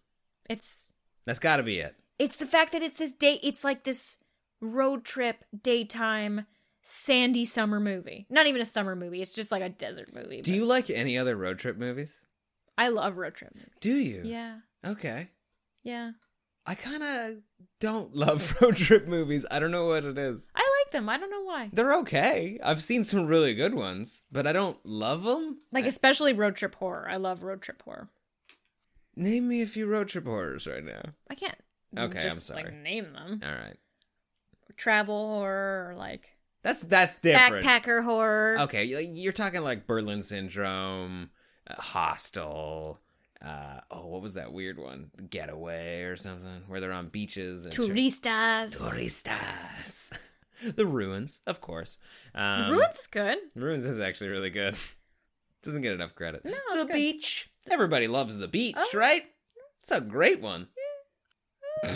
It's That's got to be it. it's the fact that it's this day it's like this road trip daytime sandy summer movie. Not even a summer movie. It's just like a desert movie. Do but you like any other road trip movies? I love road trip movies. Do you? Yeah. Okay. Yeah. I kind of don't love road trip movies. I don't know what it is. I them. I don't know why. They're okay. I've seen some really good ones, but I don't love them. Like especially road trip horror. I love road trip horror. Name me a few road trip horrors right now. I can't Okay, I'm just sorry. like name them. All right. Travel horror or like That's that's different. backpacker horror. Okay, you're talking like Berlin Syndrome, uh, Hostel. Uh, oh, what was that weird one? Getaway or something, where they're on beaches and Turistas. Turistas. the ruins, of course. Um, the Ruins is good. The ruins is actually really good. Doesn't get enough credit. No, the good. beach. Everybody loves the beach, Oh. right? It's a great one.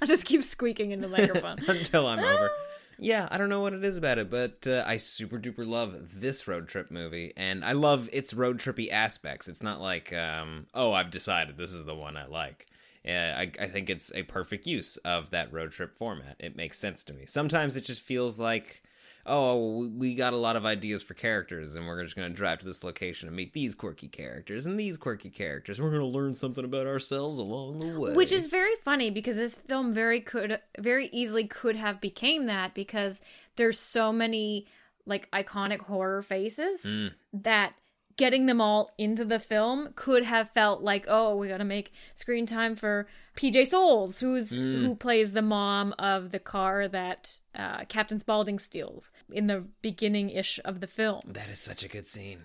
I'll just keep squeaking into the microphone. Until I'm over. Yeah, I don't know what it is about it, but uh, I super duper love this road trip movie, and I love its road trippy aspects. It's not like, um, oh, I've decided this is the one I like. Uh, I, I think it's a perfect use of that road trip format. It makes sense to me. Sometimes it just feels like, oh, we got a lot of ideas for characters, and we're just going to drive to this location and meet these quirky characters and these quirky characters. We're going to learn something about ourselves along the way. Which is very funny because this film very could very easily could have became that because there's so many like iconic horror faces Mm. that getting them all into the film could have felt like oh we got to make screen time for PJ Soles who's Mm. who plays the mom of the car that uh, Captain Spaulding steals in the beginning ish of the film. that is such a good scene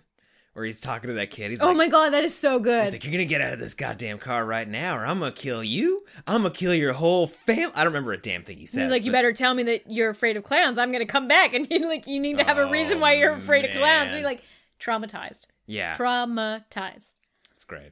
where he's talking to that kid. He's like, Oh like, my god, that is so good. He's like, you're gonna get out of this goddamn car right now, or I'm gonna kill you. I'm gonna kill your whole family. I don't remember a damn thing he says. He's like, you better tell me that you're afraid of clowns. I'm gonna come back, and you like, you need to have a reason why you're afraid of clowns. Oh, man. You're like traumatized, Yeah, traumatized. it's great.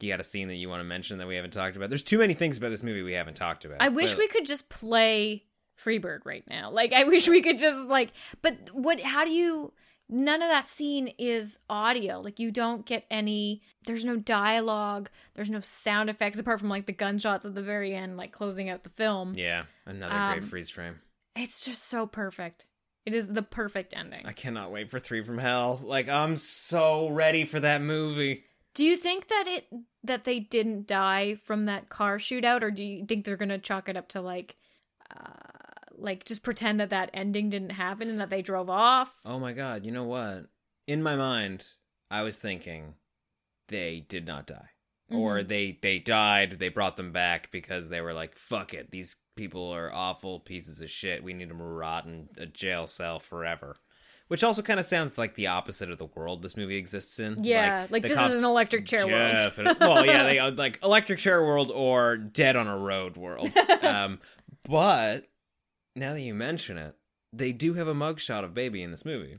You got a scene that you want to mention that we haven't talked about? There's too many things about this movie we haven't talked about. I wish But- we could just play Freebird right now. Like, I wish we could just like, but what? How do you? None of that scene is audio. Like, you don't get any. There's no dialogue. There's no sound effects apart from like the gunshots at the very end, like closing out the film. Yeah, another Um, great freeze frame. It's just so perfect. It is the perfect ending. I cannot wait for Three from Hell. Like I'm so ready for that movie. Do you think that it that they didn't die from that car shootout, or do you think they're gonna chalk it up to like, uh, like just pretend that that ending didn't happen and that they drove off? Oh my god, you know what? In my mind, I was thinking they did not die. Or they they died, they brought them back because they were like, fuck it, these people are awful pieces of shit. We need them to rot in a jail cell forever. Which also kind of sounds like the opposite of the world this movie exists in. Yeah, like, the this is an electric chair world. Well, yeah, they uh, like electric chair world or dead on a road world. um, but now that you mention it, they do have a mugshot of Baby in this movie.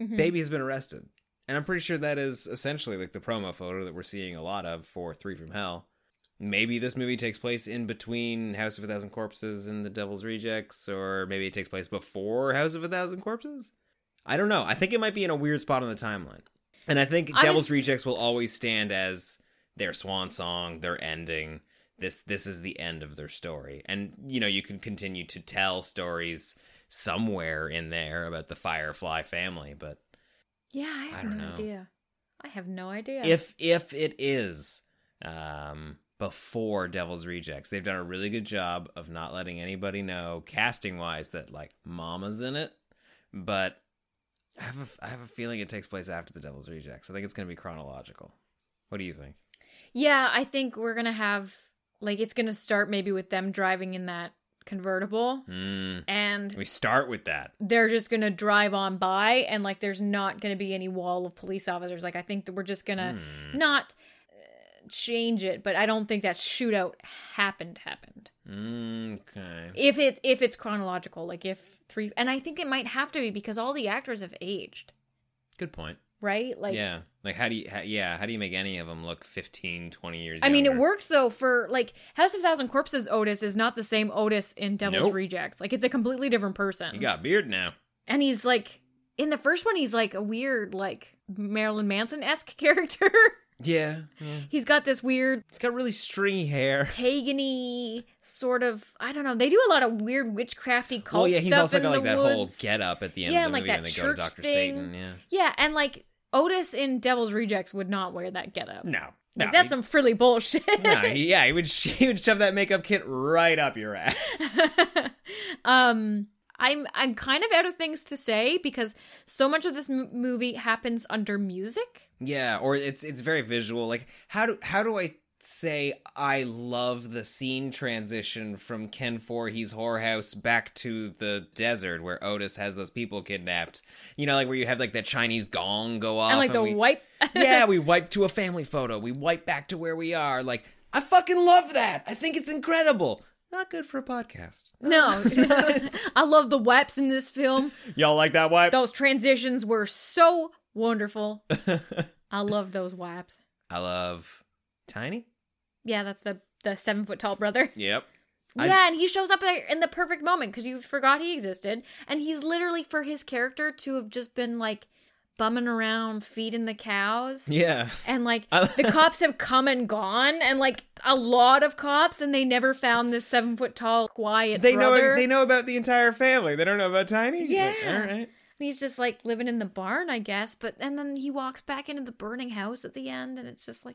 Mhm. Baby has been arrested, and I'm pretty sure that is essentially like the promo photo that we're seeing a lot of for Three from Hell. Maybe this movie takes place in between House of a Thousand Corpses and The Devil's Rejects, or maybe it takes place before House of a Thousand Corpses. I don't know. I think it might be in a weird spot on the timeline. And I think I Devil's was- Rejects will always stand as their swan song, their ending. This this is the end of their story. And you know, you can continue to tell stories somewhere in there about the Firefly family, but Yeah, I have I no know. idea. I have no idea. if if it is um before Devil's Rejects, they've done a really good job of not letting anybody know casting wise that like Mama's in it, but I have a I have a feeling it takes place after the Devil's Rejects. I think it's going to be chronological. What do you think? yeah, I think we're gonna have like it's gonna start maybe with them driving in that convertible, Hmm. and We start with that. they're just gonna drive on by and like there's not gonna be any wall of police officers like i think that we're just gonna Hmm. not uh, change it but i don't think that shootout happened happened Okay. if it if it's chronological like if three and i think it might have to be because all the actors have aged Good point. Right like yeah. Like how do you how, yeah, how do you make any of them look 15, 20 years old? I mean, it works though for like House of Thousand Corpses. Otis is not the same Otis in Devil's Nope. Rejects. Like it's a completely different person. You got a beard now. and he's like in the first one, he's like a weird like Marilyn Manson esque character. Yeah. yeah. he's got this weird It's got really stringy hair. pagany sort of I don't know. They do a lot of weird witchcrafty cult Well, yeah, he's also in got like that whole woods. get up at the end Yeah, of the and, like, movie that when they go to church Dr. thing. Satan. Yeah. Yeah, and like Otis in Devil's Rejects would not wear that getup. No. Like no, that's he- some frilly bullshit. no, yeah, he would he would shove that makeup kit right up your ass. um i'm i'm kind of out of things to say because so much of this m- movie happens under music yeah, or it's it's very visual. Like how do how do I say I love the scene transition from Ken Foree's whorehouse back to the desert where Otis has those people kidnapped. You know, like where you have like that Chinese gong go off and like the we- wipe yeah, we wipe to a family photo. We wipe back to where we are. Like, I fucking love that. I think it's incredible. Not good for a podcast. no i love the wipes in this film Y'all like that wipe? those transitions were so wonderful i love those wipes I love Tiny. Yeah that's the the seven foot tall brother Yep. Yeah and he shows up there in the perfect moment because you forgot he existed and he's literally for his character to have just been like bumming around feeding the cows. Yeah. And like the cops have come and gone, and like a lot of cops, and they never found this seven foot tall quiet They brother. know they know about the entire family. They don't know about Tiny. But, Yeah. all right. And he's just like living in the barn, I guess. But and then he walks back into the burning house at the end, and it's just like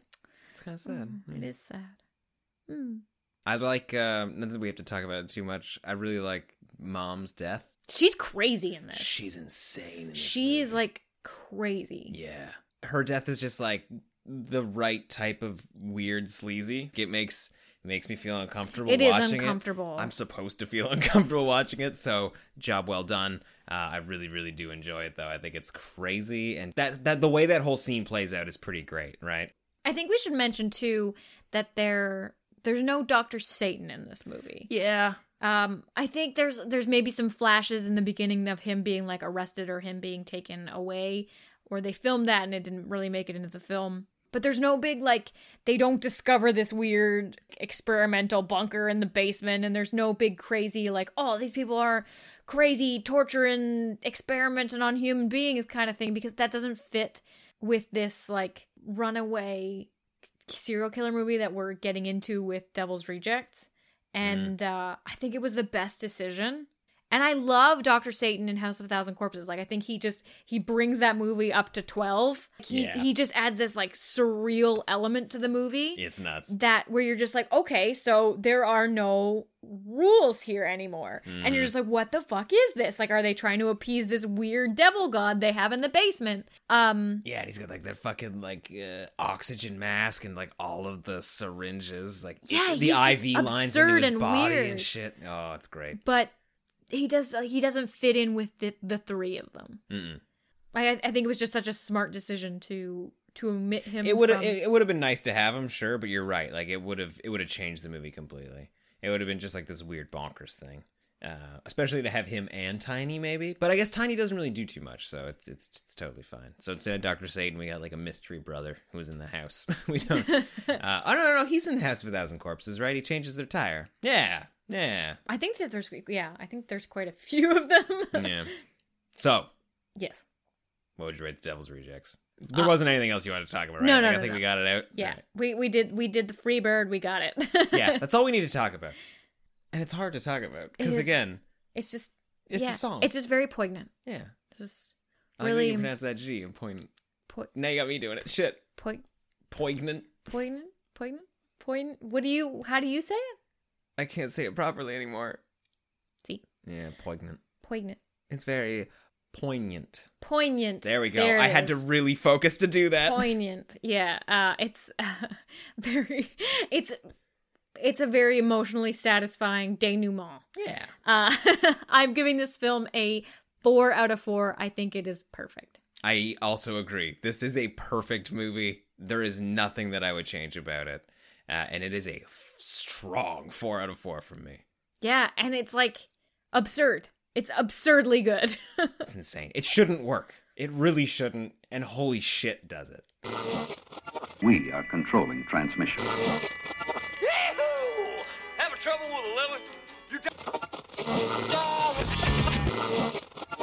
It's kind of sad. it is sad. Hmm. I like. Uh, not that we have to talk about it too much. I really like Mom's death. She's crazy in this. She's insane. In this She's movie. like crazy. Yeah. Her death is just like the right type of weird sleazy. It makes it makes me feel uncomfortable It is watching uncomfortable. I'm supposed to feel uncomfortable watching it, so job well done. Uh, I really, really do enjoy it though. I think it's crazy and that that the way that whole scene plays out is pretty great, right? I think we should mention too that there there's no Doctor Satan in this movie. Yeah. Um, I think there's there's maybe some flashes in the beginning of him being like arrested or him being taken away, or they filmed that and it didn't really make it into the film. But there's no big like they don't discover this weird experimental bunker in the basement, and there's no big crazy like oh these people are crazy torturing experimenting on human beings kind of thing because that doesn't fit with this like runaway serial killer movie that we're getting into with Devil's Rejects. And uh, I think it was the best decision. And I love Dr. Satan in House of a Thousand Corpses. Like I think he just he brings that movie up to 12. He Yeah. he just adds this like surreal element to the movie It's nuts. that where you're just like, okay, so there are no rules here anymore. And Mm. you're just like, what the fuck is this? Like, are they trying to appease this weird devil god they have in the basement? Um, Yeah, and he's got like that fucking like uh, oxygen mask and like all of the syringes, like Yeah, the IV lines into his and body weird. and shit. Oh, it's great. but he does he doesn't fit in with the, the three of them. Mm-mm. I I think it was just such a smart decision to to omit him. It would have from- it, it would have been nice to have him, sure, but you're right. Like it would have it would have changed the movie completely. It would have been just like this weird bonkers thing. Uh, especially to have him and Tiny, maybe. But I guess Tiny doesn't really do too much, so it's it's, it's totally fine. So instead of Doctor Satan, we got like a mystery brother who's in the house. we don't. uh, oh no, no, no, he's in the house of a thousand corpses, right? He changes their tire. Yeah, yeah, I think that there's yeah, I think there's quite a few of them. yeah. So, yes. what would you rate the Devil's Rejects? There wasn't anything else you wanted to talk about, right? No, no, I no, think no. we got it out. Yeah. Right. We we did we did the free bird, we got it. yeah, that's all we need to talk about. And it's hard to talk about because is. again, it's just it's yeah, a song. It's just very poignant. yeah. It's just I really you pronounce that G and point. po- Now you got me doing it. Shit, poi- poignant. poignant, poignant, poignant. What do you? How do you say it? I can't say it properly anymore. See, Yeah, poignant. poignant, It's very poignant. poignant. There we go. There I had to really focus to do that. poignant. Yeah, uh, it's very. It's it's a very emotionally satisfying denouement. Yeah. Uh, I'm giving this film a four out of four. I think it is perfect. I also agree. This is a perfect movie. There is nothing that I would change about it. Uh, and it is a f- strong four out of four from me. Yeah, and it's like absurd. It's absurdly good. It's insane. It shouldn't work. It really shouldn't. And holy shit, does it. We are controlling transmission.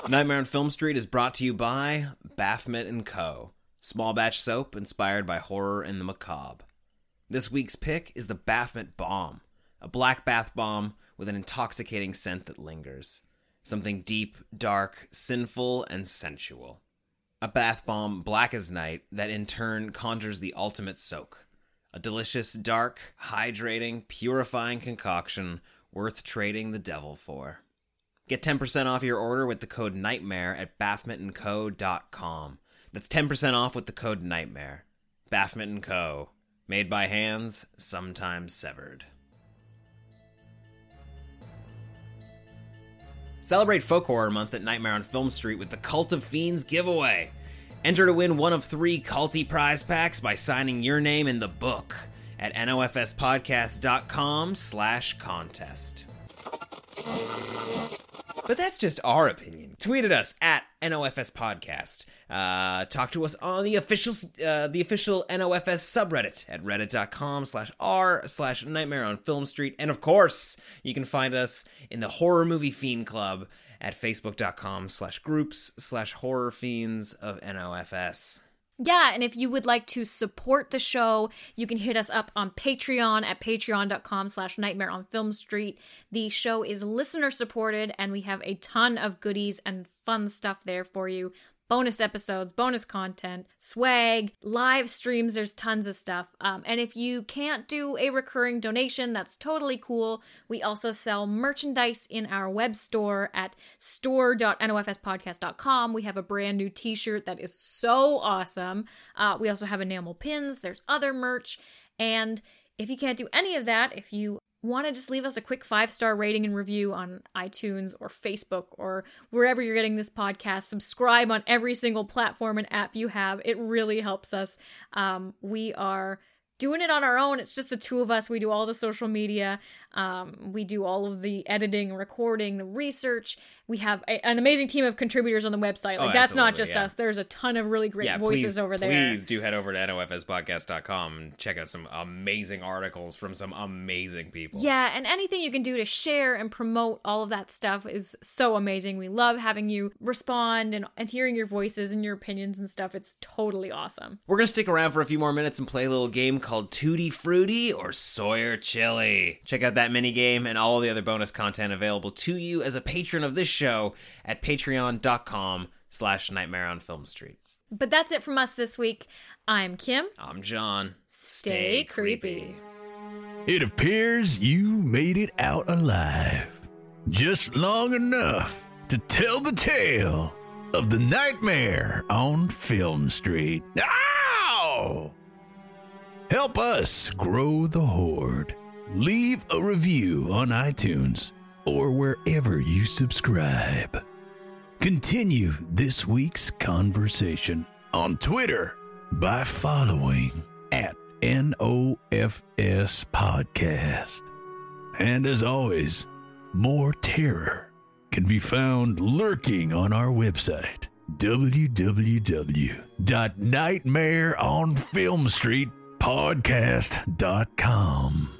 Nightmare on Film Street is brought to you by Baphomet & Co. Small batch soap inspired by horror and the macabre. This week's pick is the Baphomet Bomb, a black bath bomb with an intoxicating scent that lingers. Something deep, dark, sinful, and sensual. A bath bomb black as night that in turn conjures the ultimate soak. A delicious, dark, hydrating, purifying concoction worth trading the devil for. Get 10% off your order with the code NIGHTMARE at BaphometandCo.com. That's 10% off with the code NIGHTMARE. Baphomet & Co. Made by hands, sometimes severed. Celebrate Folk Horror Month at Nightmare on Film Street with the Cult of Fiends giveaway. Enter to win one of three culty prize packs by signing your name in the book at nofspodcast.com slash contest. But that's just our opinion. Tweet at us at NOFS Podcast. Uh, talk to us on the official uh, the official NOFS subreddit at reddit.com slash r slash nightmare on film street. And of course, you can find us in the horror movie fiend club at facebook.com slash groups slash horror fiends of NOFS. Yeah, and if you would like to support the show, you can hit us up on Patreon at patreon.com slash nightmare on film street. The show is listener supported, and we have a ton of goodies and fun stuff there for you. Bonus episodes, bonus content, swag, live streams. There's tons of stuff. Um, and if you can't do a recurring donation, that's totally cool. We also sell merchandise in our web store at store.nofspodcast.com. We have a brand new t shirt that is so awesome. Uh, we also have enamel pins, there's other merch. And if you can't do any of that, if you want to just leave us a quick five star rating and review on iTunes or Facebook or wherever you're getting this podcast, subscribe on every single platform and app you have. It really helps us. Um, we are doing it on our own. It's just the two of us. We do all the social media. Um, we do all of the editing, recording, the research. We have a, an amazing team of contributors on the website. Like Oh, that's not just yeah. us. There's a ton of really great yeah, voices please, over there. Please do head over to nofspodcast.com and check out some amazing articles from some amazing people. Yeah, and anything you can do to share and promote all of that stuff is so amazing. We love having you respond and, and hearing your voices and your opinions and stuff. It's totally awesome. We're going to stick around for a few more minutes and play a little game called Tutti Frutti or Sawyer Chili. Check out that mini game and all the other bonus content available to you as a patron of this show at patreon.com slash nightmare on film street. But that's it from us this week. I'm Kim. I'm John. Stay creepy. It appears you made it out alive. Just long enough to tell the tale of the nightmare on Film Street. Ow! Help us grow the horde. Leave a review on iTunes or wherever you subscribe. Continue this week's conversation on Twitter by following at NOFS Podcast. And as always, more terror can be found lurking on our website, www.nightmareonfilmstreetpodcast.com.